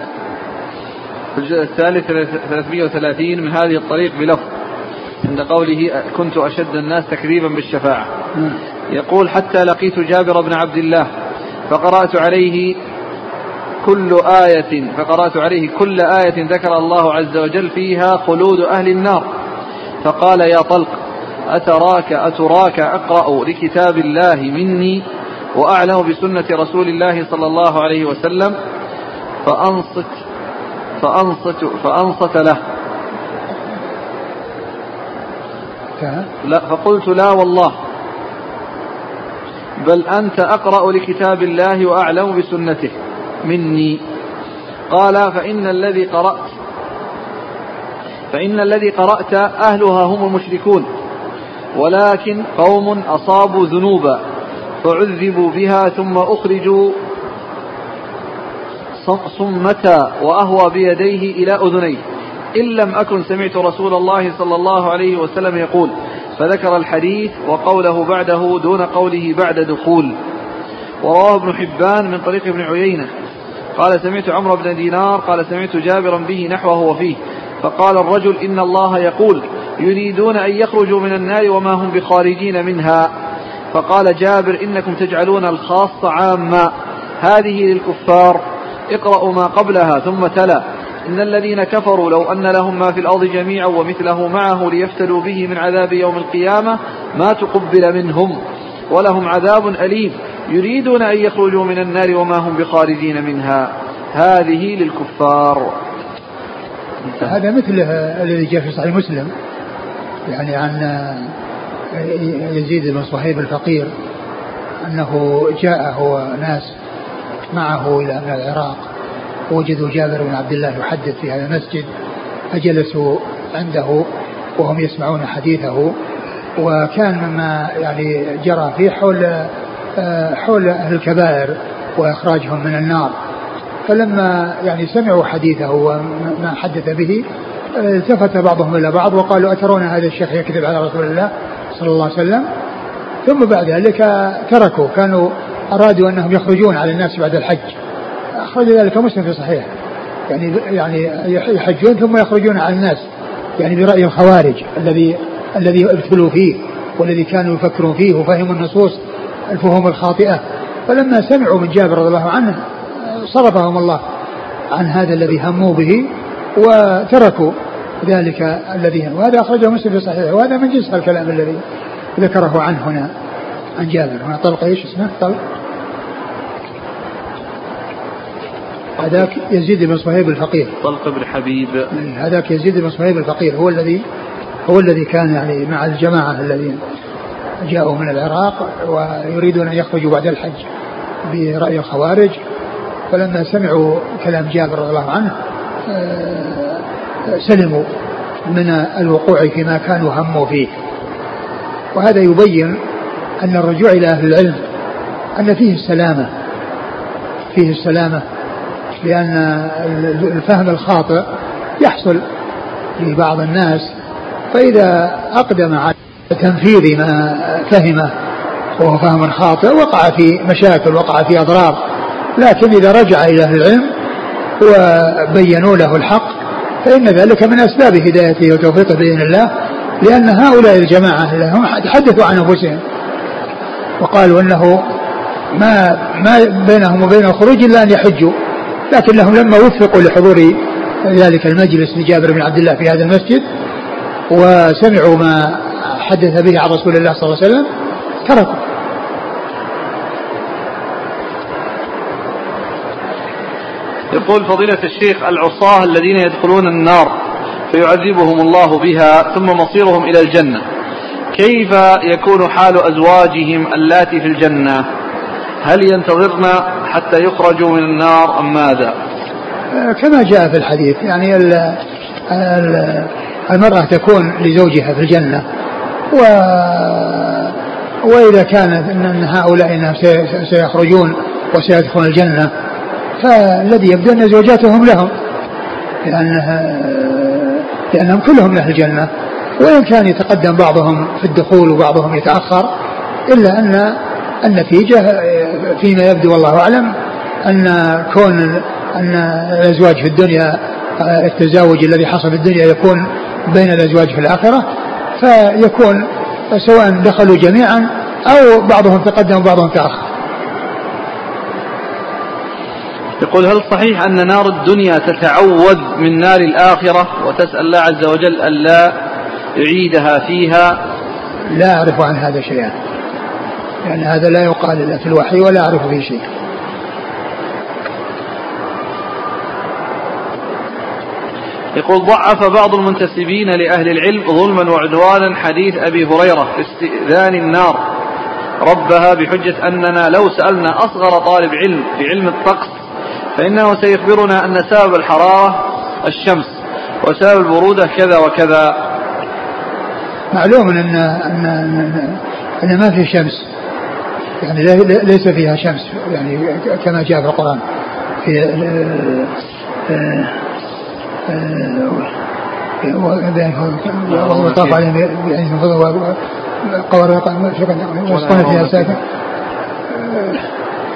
في الجزء الثالث 330 من هذه الطريق بلفظ. عند قوله كنت أشد الناس تكذيبا بالشفاعة. يقول حتى لقيت جابر بن عبد الله فقرأت عليه كل آية فقرأت عليه كل آية ذكر الله عز وجل فيها خلود أهل النار. فقال يا طلق أتراك أتراك أقرأ لكتاب الله مني وأعلم بسنة رسول الله صلى الله عليه وسلم فأنصت فأنصت فأنصت له. لا فقلت لا والله. بل أنت أقرأ لكتاب الله وأعلم بسنته. مني. قال فإن الذي قرأت فإن الذي قرأت أهلها هم المشركون. ولكن قوم أصابوا ذنوبا فعذبوا بها ثم أخرجوا صمتا وأهوى بيديه إلى أذنيه. إن لم أكن سمعت رسول الله صلى الله عليه وسلم يقول فذكر الحديث وقوله بعده دون قوله بعد دخول. ورواه ابن حبان من طريق ابن عيينة. قال سمعت عمرو بن دينار قال سمعت جابرا به نحوه وفيه. فقال الرجل إن الله يقول يريدون أن يخرجوا من النار وما هم بخارجين منها. فقال جابر إنكم تجعلون الخاص عاما. هذه للكفار. اقرأوا ما قبلها ثم تلا. إن الذين كفروا لو أن لهم ما في الأرض جميعا ومثله معه ليفتدوا به من عذاب يوم القيامة ما تقبل منهم ولهم عذاب أليم يريدون أن يخرجوا من النار وما هم بخارجين منها. هذه للكفار. هذا مثل الذي جاء في صحيح مسلم يعني عن يزيد بن صهيب الفقير أنه جاءه ناس معه إلى العراق وجدوا جابر بن عبد الله يحدث في هذا المسجد فجلسوا عنده وهم يسمعون حديثه. وكان مما يعني جرى فيه حول حول أهل الكبائر وإخراجهم من النار. فلما يعني سمعوا حديثه وما حدث به التفت بعضهم إلى بعض وقالوا أترون هذا الشيخ يكذب على رسول الله صلى الله عليه وسلم؟ ثم بعد ذلك تركوا كانوا أرادوا أنهم يخرجون على الناس بعد الحج. أخرج ذلك مسلم في صحيح يعني يعني يحجون ثم يخرجون على الناس. يعني برأي الخوارج الذي الذي ابتلوا فيه والذي كانوا يفكرون فيه وفهموا النصوص الفهوم الخاطئة. فلما سمعوا من جابر رضي الله عنه صرفهم الله عن هذا الذي هموا به وتركوا ذلك الذي وهذا أخرجه مسلم في صحيحه. وهذا من جنس الكلام الذي ذكره عنه هنا عن جابر. هنا طلق إيش اسمه؟ طلق. هذاك يزيد بن صهيب الفقير. طلق بن حبيب. هذاك يزيد بن صهيب الفقير هو الذي هو الذي كان يعني مع الجماعة الذين جاءوا من العراق ويريدون أن يخرجوا بعد الحج برأي الخوارج. فلما سمعوا كلام جابر رضي الله عنه آه، سلموا من الوقوع فيما كانوا هموا فيه. وهذا يبين أن الرجوع إلى أهل العلم أن فيه السلامة فيه السلامة لأن الفهم الخاطئ يحصل لبعض الناس فإذا أقدم على تنفيذ ما فهمه وهو فهم خاطئ وقع في مشاكل وقع في أضرار. لكن إذا رجع إلى أهل العلم وبينوا له الحق فإن ذلك من أسباب هدايته وتوفيقه بإذن الله لأن هؤلاء الجماعة هم تحدثوا عن أنفسهم. وقالوا أنه ما ما بينهم وبين الخروج إلا أن يحجوا. لكنهم لما وفقوا لحضور ذلك المجلس لجابر بن عبد الله في هذا المسجد وسمعوا ما حدث به عن رسول الله صلى الله عليه وسلم تركوا. يقول فضيلة الشيخ العصاة الذين يدخلون النار فيعذبهم الله بها ثم مصيرهم إلى الجنة. كيف يكون حال أزواجهم اللاتي في الجنة؟ هل ينتظرن حتى يخرجوا من النار أم ماذا؟ كما جاء في الحديث يعني المرأة تكون لزوجها في الجنة و وإذا كانت أن هؤلاء سيخرجون وسيدخلون الجنة فالذي يبدو أن زوجاتهم لهم لأنها لأنهم كلهم أهل الجنة وإن كان يتقدم بعضهم في الدخول وبعضهم يتأخر إلا أن النتيجة فيما يبدو والله أعلم أن كون أن الأزواج في الدنيا التزاوج الذي حصل في الدنيا يكون بين الأزواج في الآخرة فيكون سواء دخلوا جميعا أو بعضهم تقدم وبعضهم تأخر يقول هل صحيح أن نار الدنيا تتعوذ من نار الآخرة وتسأل الله عز وجل ألا يعيدها فيها؟ لا أعرف عن هذا شيئا. يعني هذا لا يقال إلا في الوحي ولا أعرف فيه شيء. يقول ضعف بعض المنتسبين لأهل العلم ظلما وعدوانا حديث أبي هريرة في استئذان النار. ربها بحجة أننا لو سألنا أصغر طالب علم في علم الطقس فإنه سيخبرنا أن سبب الحرارة الشمس وسبب البرودة كذا وكذا. معلوم أن أن أن, أن ما في شمس. يعني ليس فيها شمس يعني كما جاء في القرآن في وطاف عليهم يعني قوار واسقون فيها ساكن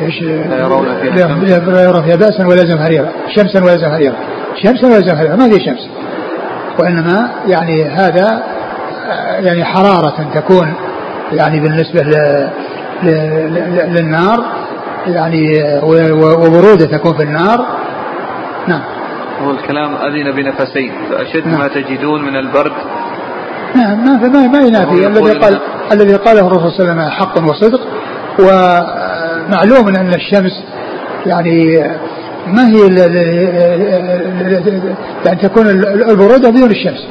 إيش لا يرون فيها بأسا ولا زمهريرا شمسا ولا زمهريرا شمسا ولا زمهريرا ما في شمس وإنما يعني هذا يعني حرارة تكون يعني بالنسبة للنار يعني وبرودة تكون في النار. نعم. هو الكلام أذن بنفسين فأشد نعم. ما تجدون من البرد. نعم ما ما, ما ينافي الذي قال الذي قاله الرسول صلى الله عليه وسلم حق وصدق. ومعلوم أن الشمس يعني ما هي يعني تكون البرودة بدون الشمس.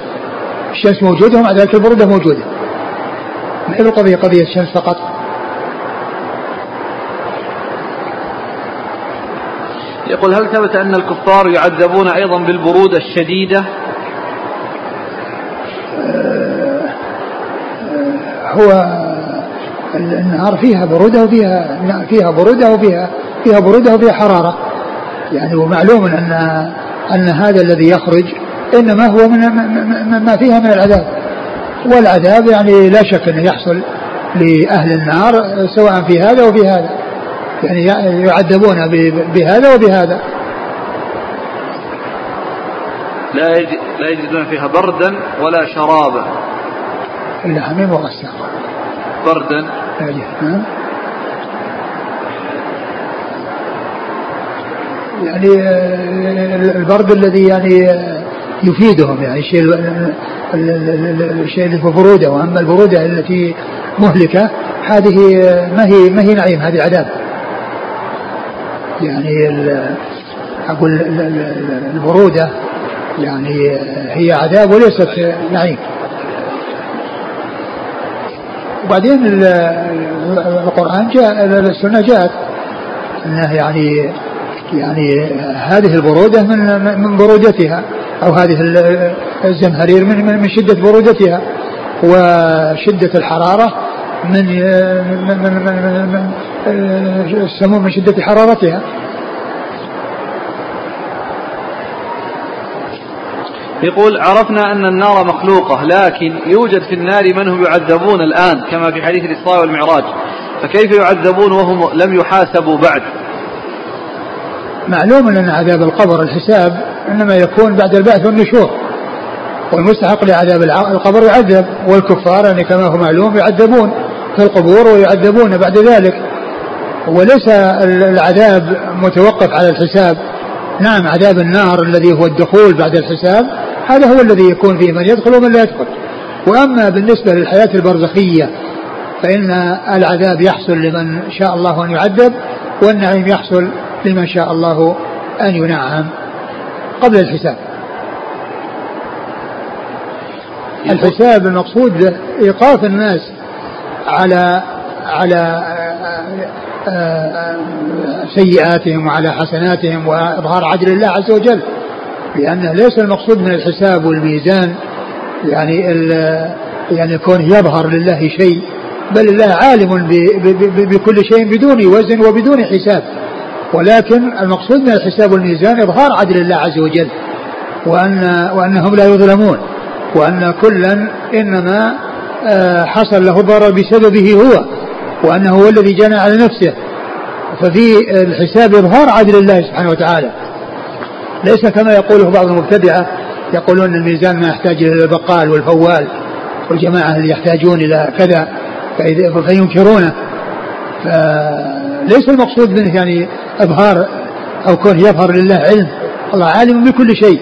الشمس موجودة ومع ذلك البرودة موجودة. ما هي القضية؟ قضية الشمس فقط. يقول هل ثبت أن الكفار يعذبون أيضا بالبرودة الشديدة؟ هو النهار فيها برودة وفيها فيها برودة وفيها فيها برودة وفيها حرارة. يعني ومعلوم أن أن هذا الذي يخرج إنما هو من ما فيها من العذاب. والعذاب يعني لا شك أنه يحصل لأهل النار سواء في هذا وفي هذا. يعني يعذبون بهذا وبهذا. لا لا يجدون فيها بردا ولا شرابا. إلا حميم وغساق. بردا. يعني البرد الذي يعني يفيدهم يعني الشيء الشيء اللي في بروده. وأما البروده التي مهلكة هذه ما هي ما هي نعيم هذه عذاب. يعني أقول البروده يعني هي عذاب وليست نعيم. وبعدين القرآن جاء السنة جاءت أنه يعني يعني هذه البرودة من من برودتها أو هذه الزمهرير من من شدة برودتها وشدة الحرارة من من من, من, من السموم من شدة حرارتها. يقول عرفنا أن النار مخلوقة لكن يوجد في النار من هم يعذبون الآن كما في حديث الإسراء والمعراج. فكيف يعذبون وهم لم يحاسبوا بعد؟ معلوم أن عذاب القبر الحساب إنما يكون بعد البعث والنشور. والمستحق لعذاب القبر يعذب والكفار يعني كما هو معلوم يعذبون في القبور ويعذبون بعد ذلك. وليس العذاب متوقف على الحساب. نعم عذاب النار الذي هو الدخول بعد الحساب هذا هو الذي يكون فيه من يدخل ومن لا يدخل. وأما بالنسبة للحياة البرزخية فإن العذاب يحصل لمن شاء الله أن يعذب والنعيم يحصل لمن شاء الله أن ينعم قبل الحساب. الحساب المقصود إيقاف الناس على على سيئاتهم وعلى حسناتهم وإظهار عدل الله عز وجل لأن ليس المقصود من الحساب والميزان يعني يعني يكون يظهر لله شيء بل الله عالم بكل شيء بدون وزن وبدون حساب. ولكن المقصود من الحساب والميزان إظهار عدل الله عز وجل وأن وأنهم لا يظلمون وأن كلا إنما آه، حصل له ضرر بسببه هو. وأنه هو الذي جنى على نفسه. ففي الحساب إظهار عدل الله سبحانه وتعالى. ليس كما يقوله بعض المبتدعة يقولون الميزان ما يحتاج إلى البقال والفوال والجماعة اللي يحتاجون إلى كذا فينكرونه. فليس المقصود منه يعني إظهار أو كون يظهر لله علم. الله عالم بكل شيء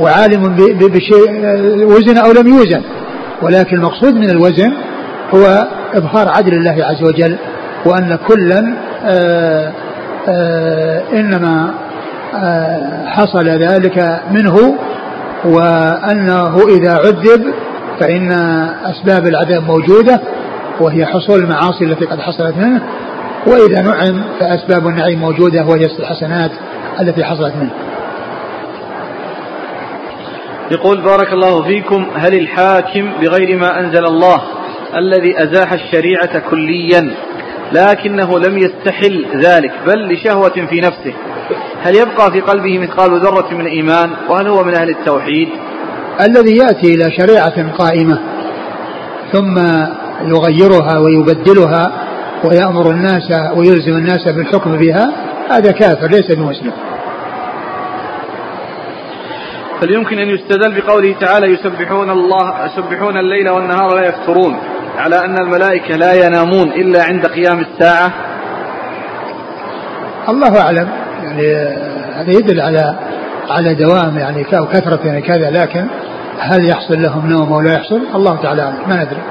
وعالم بشيء وزن أو لم يوزن. ولكن المقصود من الوزن هو إظهار عدل الله عز وجل وأن كلا آآ آآ إنما آآ حصل ذلك منه وأنه إذا عذب فإن أسباب العذاب موجودة وهي حصول المعاصي التي قد حصلت منه وإذا نعم فأسباب النعيم موجودة وهي الحسنات التي حصلت منه. يقول بارك الله فيكم هل الحاكم بغير ما أنزل الله؟ الذي أزاح الشريعة كليا لكنه لم يستحل ذلك بل لشهوة في نفسه. هل يبقى في قلبه مثقال ذرة من إيمان وهل هو من أهل التوحيد؟ الذي يأتي إلى شريعة قائمة ثم يغيرها ويبدلها ويأمر الناس ويلزم الناس بالحكم بها هذا كافر ليس بمسلم. بل يمكن أن يستدل بقوله تعالى يسبحون الله يسبحون الليل والنهار لا يفترون. على أن الملائكة لا ينامون إلا عند قيام الساعة. الله أعلم. يعني هذا يدل على على دوام يعني أو كثرة يعني كذا لكن هل يحصل لهم نوم أو لا يحصل؟ الله تعالى أعلم. ما ندري.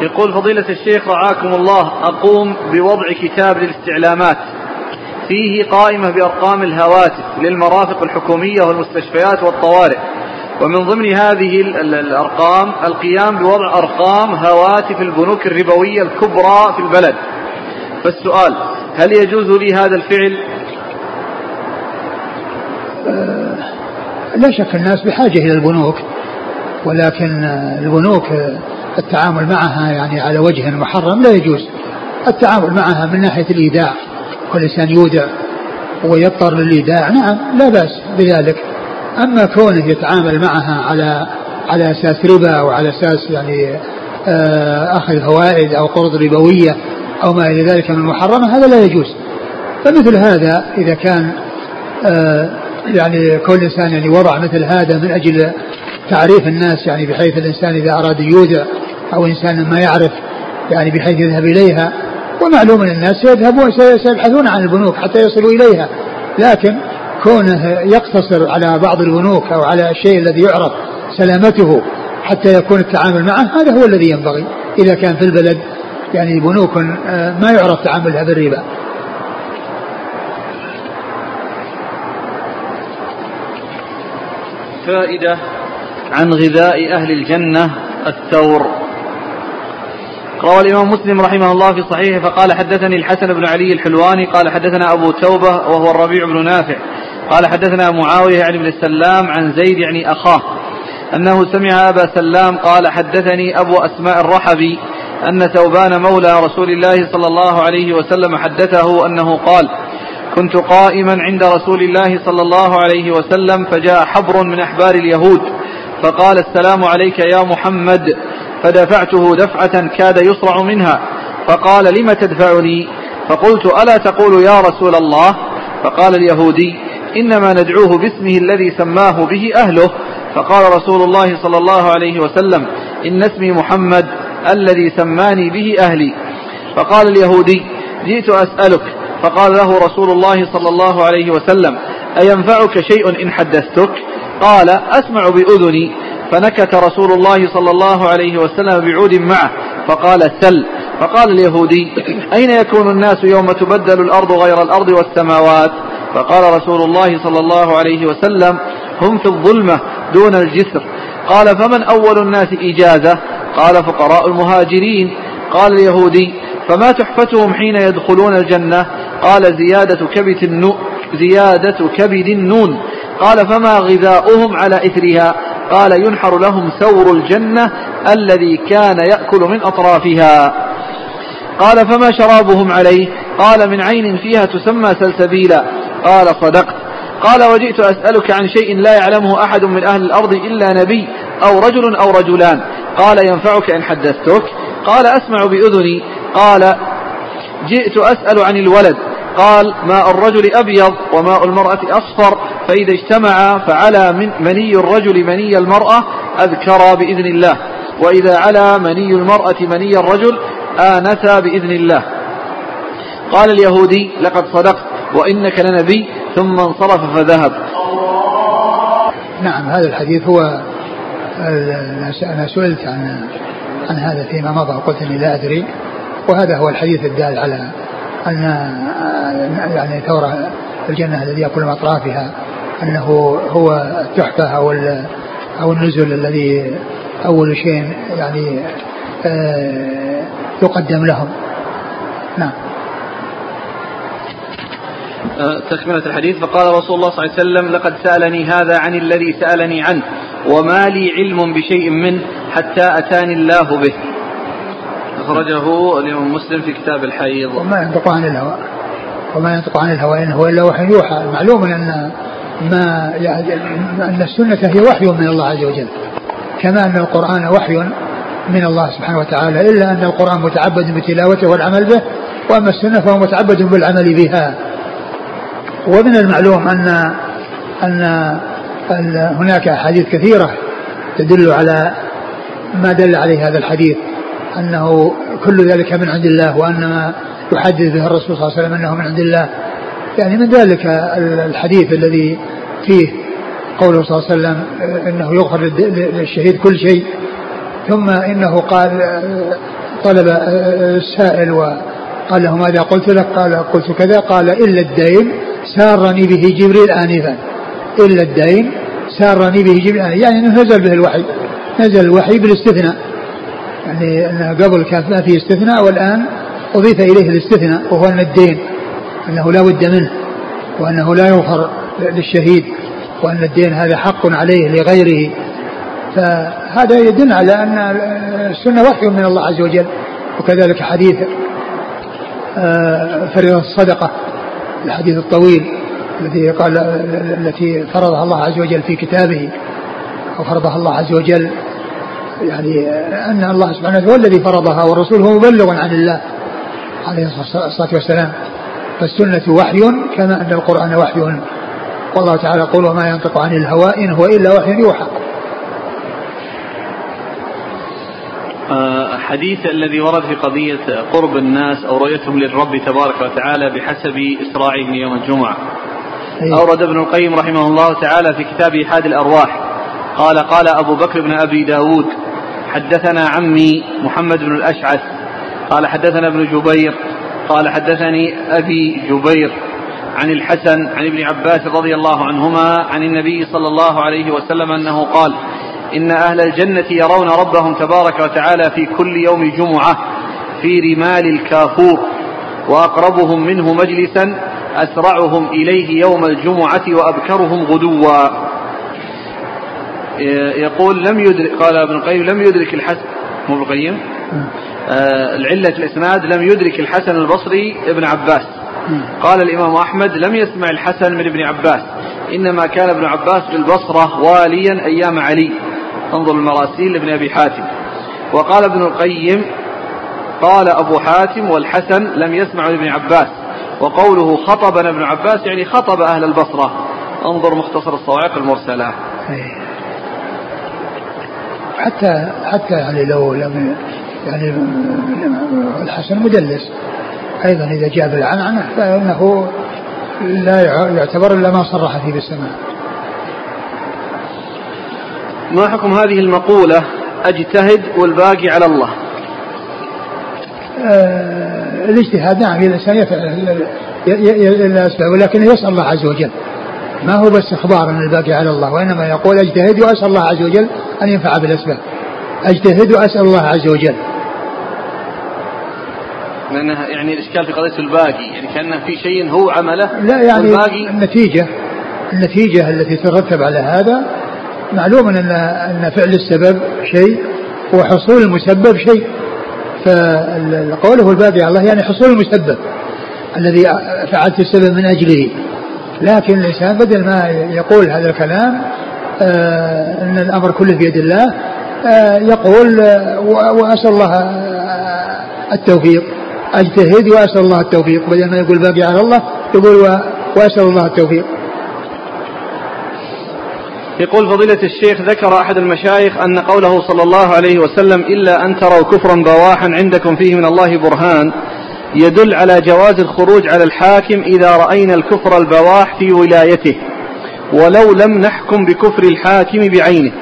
يقول فضيلة الشيخ رعاكم الله. أقوم بوضع كتاب للاستعلامات. فيه قائمة بأرقام الهواتف للمرافق الحكومية والمستشفيات والطوارئ. ومن ضمن هذه الأرقام القيام بوضع أرقام هواتف البنوك الربوية الكبرى في البلد. فالسؤال هل يجوز لي هذا الفعل؟ أه لا شك الناس بحاجة إلى البنوك ولكن البنوك التعامل معها يعني على وجه محرم لا يجوز. التعامل معها من ناحية الإيداع كل إنسان يودع ويضطر للإيداع نعم لا بأس بذلك. أما كونه يتعامل معها على على أساس ربا أو على أساس يعني آه، أخذ فوائد أو قروض ربوية أو ما إلى ذلك من المحرمة هذا لا يجوز. فمثل هذا إذا كان آه، يعني كل إنسان يعني وضع مثل هذا من أجل تعريف الناس يعني بحيث الإنسان إذا أراد يودع أو إنسان ما يعرف يعني بحيث يذهب إليها ومعلوم أن الناس سيذهبون سيبحثون عن البنوك حتى يصلوا إليها. لكن كونه يقتصر على بعض البنوك أو على الشيء الذي يعرف سلامته حتى يكون التعامل معه هذا هو الذي ينبغي. إذا كان في البلد يعني بنوك آه، ما يعرف تعاملها بالربا فائدة عن غذاء أهل الجنة الثور. روى الإمام مسلم رحمه الله في صحيحه فقال حدثني الحسن بن علي الحلواني قال حدثنا أبو توبة وهو الربيع بن نافع قال حدثنا معاوية يعني بن السلام عن زيد يعني أخاه أنه سمع أبا سلام قال حدثني أبو أسماء الرحبي أن ثوبان مولى رسول الله صلى الله عليه وسلم حدثه أنه قال كنت قائما عند رسول الله صلى الله عليه وسلم فجاء حبر من أحبار اليهود فقال السلام عليك يا محمد فدفعته دفعة كاد يصرع منها. فقال لم تدفعني؟ فقلت ألا تقول يا رسول الله؟ فقال اليهودي إنما ندعوه باسمه الذي سماه به أهله. فقال رسول الله صلى الله عليه وسلم إن اسمي محمد الذي سماني به أهلي. فقال اليهودي جئت أسألك. فقال له رسول الله صلى الله عليه وسلم أينفعك شيء إن حدثتك؟ قال أسمع بأذني. فنكت رسول الله صلى الله عليه وسلم بعود معه فقال سل. فقال اليهودي أين يكون الناس يوم تبدل الأرض غير الأرض والسماوات؟ فقال رسول الله صلى الله عليه وسلم هم في الظلمة دون الجسر. قال فمن أول الناس إجازة؟ قال فقراء المهاجرين. قال اليهودي فما تحفتهم حين يدخلون الجنة؟ قال زيادة كبد النون زيادة كبد النون. قال فما غذاؤهم على إثرها؟ قال ينحر لهم ثور الجنة الذي كان يأكل من أطرافها. قال فما شرابهم عليه؟ قال من عين فيها تسمى سلسبيلا. قال صدقت قال وجئت أسألك عن شيء لا يعلمه أحد من أهل الأرض إلا نبي أو رجل أو رجلان. قال ينفعك إن حدثتك؟ قال أسمع بأذني. قال جئت أسأل عن الولد. قال ماء الرجل أبيض وماء المرأة أصفر فإذا اجتمعا فعلى من مني الرجل مني المرأة أذكرا بإذن الله. وإذا علا مني المرأة مني الرجل آنسا بإذن الله. قال اليهودي لقد صدقت وإنك لنبي ثم انصرف فذهب. نعم هذا الحديث هو أنا سئلت عن عن هذا فيما مضى وقلت إني لا أدري وهذا هو الحديث الدال على أن يعني ثور الجنة الذي ياكل من أطرافها أنه هو التحفه أو أو النزل الذي أول شيء يعني آه، يقدم لهم. نعم. آه، تكملة الحديث. فقال رسول الله صلى الله عليه وسلم لقد سألني هذا عن الذي سألني عنه وما لي علم بشيء منه حتى أتاني الله به. أخرجه الإمام مسلم في كتاب الحيض. وما ينطق عن الهوى. وما ينطق عن الهوى إن هو إلا وحي يوحى. معلوم أن ما يعني أن السنة هي وحي من الله عز وجل. كما أن القرآن وحي من الله سبحانه وتعالى إلا أن القرآن متعبد بتلاوته والعمل به وأما السنة فهو متعبد بالعمل بها. ومن المعلوم أن أن هناك أحاديث كثيرة تدل على ما دل عليه هذا الحديث. أنه كل ذلك من عند الله وأن ما يحدث به الرسول صلى الله عليه وسلم أنه من عند الله. يعني من ذلك الحديث الذي فيه قوله صلى الله عليه وسلم إنه يغفر للشهيد كل شيء. ثم إنه قال طلب السائل وقال له ماذا قلت لك؟ قال قلت كذا. قال إلا الدين سارني به جبريل انفا. إلا الدين سارني به جبريل آنفا. يعني إنه نزل به الوحي نزل الوحي بالاستثناء. يعني انه قبل كان ما في استثناء والآن أضيف إليه الاستثناء وهو أن الدين أنه لا بد منه وأنه لا يغفر للشهيد وأن الدين هذا حق عليه لغيره. فهذا يدل على أن السنة وحي من الله عز وجل وكذلك حديث آه، فريضه الصدقة الحديث الطويل التي قال التي فرضها الله عز وجل في كتابه أو فرضها الله عز وجل يعني أن الله سبحانه وتعالى هو الذي فرضها والرسول هو مبلغ عن الله عليه الصلاة والسلام. فالسنة وحي كما أن القرآن وحي. والله تعالى يقول وما ينطق عن الهوى إن هو إلا وحي يوحى. آه، حديث الذي ورد في قضية قرب الناس أو رؤيتهم للرب تبارك وتعالى بحسب إسراعهم يوم الجمعة. أيه. أورد ابن القيم رحمه الله تعالى في كتاب إحاد الأرواح. قال قال أبو بكر بن أبي داود حدثنا عمي محمد بن الأشعث قال حدثنا ابن جبير قال حدثني أبي جبير عن الحسن عن ابن عباس رضي الله عنهما عن النبي صلى الله عليه وسلم أنه قال إن أهل الجنة يرون ربهم تبارك وتعالى في كل يوم جمعة في رمال الكافور وأقربهم منه مجلسا أسرعهم إليه يوم الجمعة وأبكرهم غدوا. يقول لم يدرك قال ابن القيم لم يدرك الحسن. مو ابن القيم؟ آه العلة الإسناد لم يدرك الحسن البصري ابن عباس. قال الإمام أحمد لم يسمع الحسن من ابن عباس. إنما كان ابن عباس بالبصرة واليا أيام علي. انظر المراسيل لابن أبي حاتم. وقال ابن القيم قال أبو حاتم والحسن لم يسمع ابن عباس. وقوله خطبنا ابن عباس يعني خطب أهل البصرة. انظر مختصر الصواعق المرسلة. حتى حتى يعني لو لم يعني الحسن مدلس أيضا إذا جاء بالعنعنة فإنه لا يعتبر إلا ما صرح فيه بالسماع ما حكم هذه المقولة أجتهد والباقي على الله آه الاجتهاد نعم الإنسان يفعل الأسباب ولكن يسأل الله عز وجل ما هو بس إخبار أن الباقي على الله وإنما يقول أجتهد وأسأل الله عز وجل أن ينفع بالأسباب. أجتهد وأسأل الله عز وجل. لأنها يعني الإشكال في قضية الباقي يعني كأنه في شيء هو عمله لا يعني والباقي النتيجة النتيجة التي ترتب على هذا معلوم أن أن فعل السبب شيء وحصول المسبب شيء. فقوله الباقي على الله يعني حصول المسبب الذي فعلت السبب من أجله. لكن الإنسان بدل ما يقول هذا الكلام آه أن الأمر كله بيد الله آه يقول آه وأسأل الله التوفيق أجتهد وأسأل الله التوفيق. بدل ما يقول باقي على الله يقول وأسأل الله التوفيق. يقول فضيلة الشيخ ذكر أحد المشايخ أن قوله صلى الله عليه وسلم إلا أن تروا كفرا بواحا عندكم فيه من الله برهان. يدل على جواز الخروج على الحاكم إذا رأينا الكفر البواح في ولايته ولو لم نحكم بكفر الحاكم بعينه.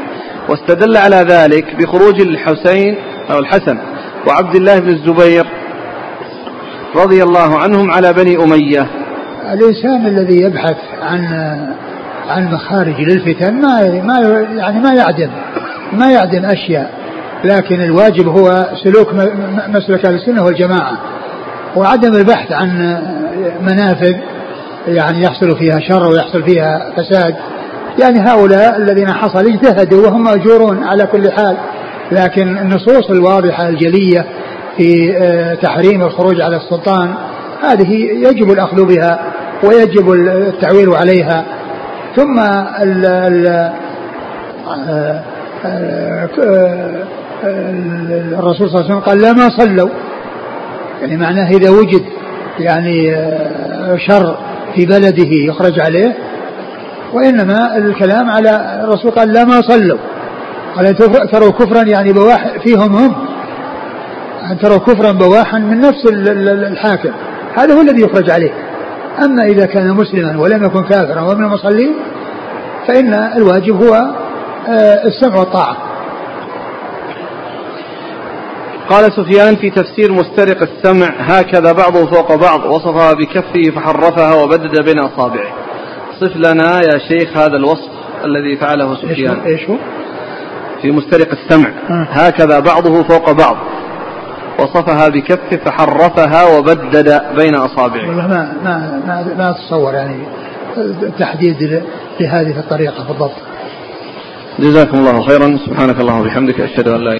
واستدل على ذلك بخروج الحسين أو الحسن وعبد الله بن الزبير رضي الله عنهم على بني أمية. الإنسان الذي يبحث عن عن مخارج للفتن ما ما يعني ما يعدم ما يعدم أشياء لكن الواجب هو سلوك مسلك السنة والجماعة. وعدم البحث عن منافذ يعني يحصل فيها شر ويحصل فيها فساد. يعني هؤلاء الذين حصل اجتهدوا وهم مأجورون على كل حال. لكن النصوص الواضحة الجلية في آه، تحريم الخروج على السلطان هذه يجب الأخذ بها ويجب التعويل عليها. ثم ال ال آه، آه، الرسول صلى الله عليه وسلم قال لا ما صلوا. يعني معناه إذا وجد يعني شر في بلده يخرج عليه وإنما الكلام على الرسول قال لا ما صلوا. قال تروا كفرا يعني بواح فيهم هم؟ أن تروا كفرا بواحا من نفس الحاكم. هذا هو الذي يخرج عليه. أما إذا كان مسلما ولم يكن كافرا ومن المصلين فإن الواجب هو آه، السمع والطاعة. قال سفيان في تفسير مسترق السمع هكذا بعضه فوق بعض وصفها بكفه فحرفها وبدد بين أصابعه صف لنا يا شيخ هذا الوصف الذي فعله سفيان إيش هو؟ في مسترق السمع آه. هكذا بعضه فوق بعض وصفها بكفه فحرفها وبدد بين أصابعه. والله ما ما ما, ما أتصور يعني تحديد لهذه الطريقة بالضبط. جزاكم الله خيرا سبحانك اللهم وبحمدك أشهد أن لا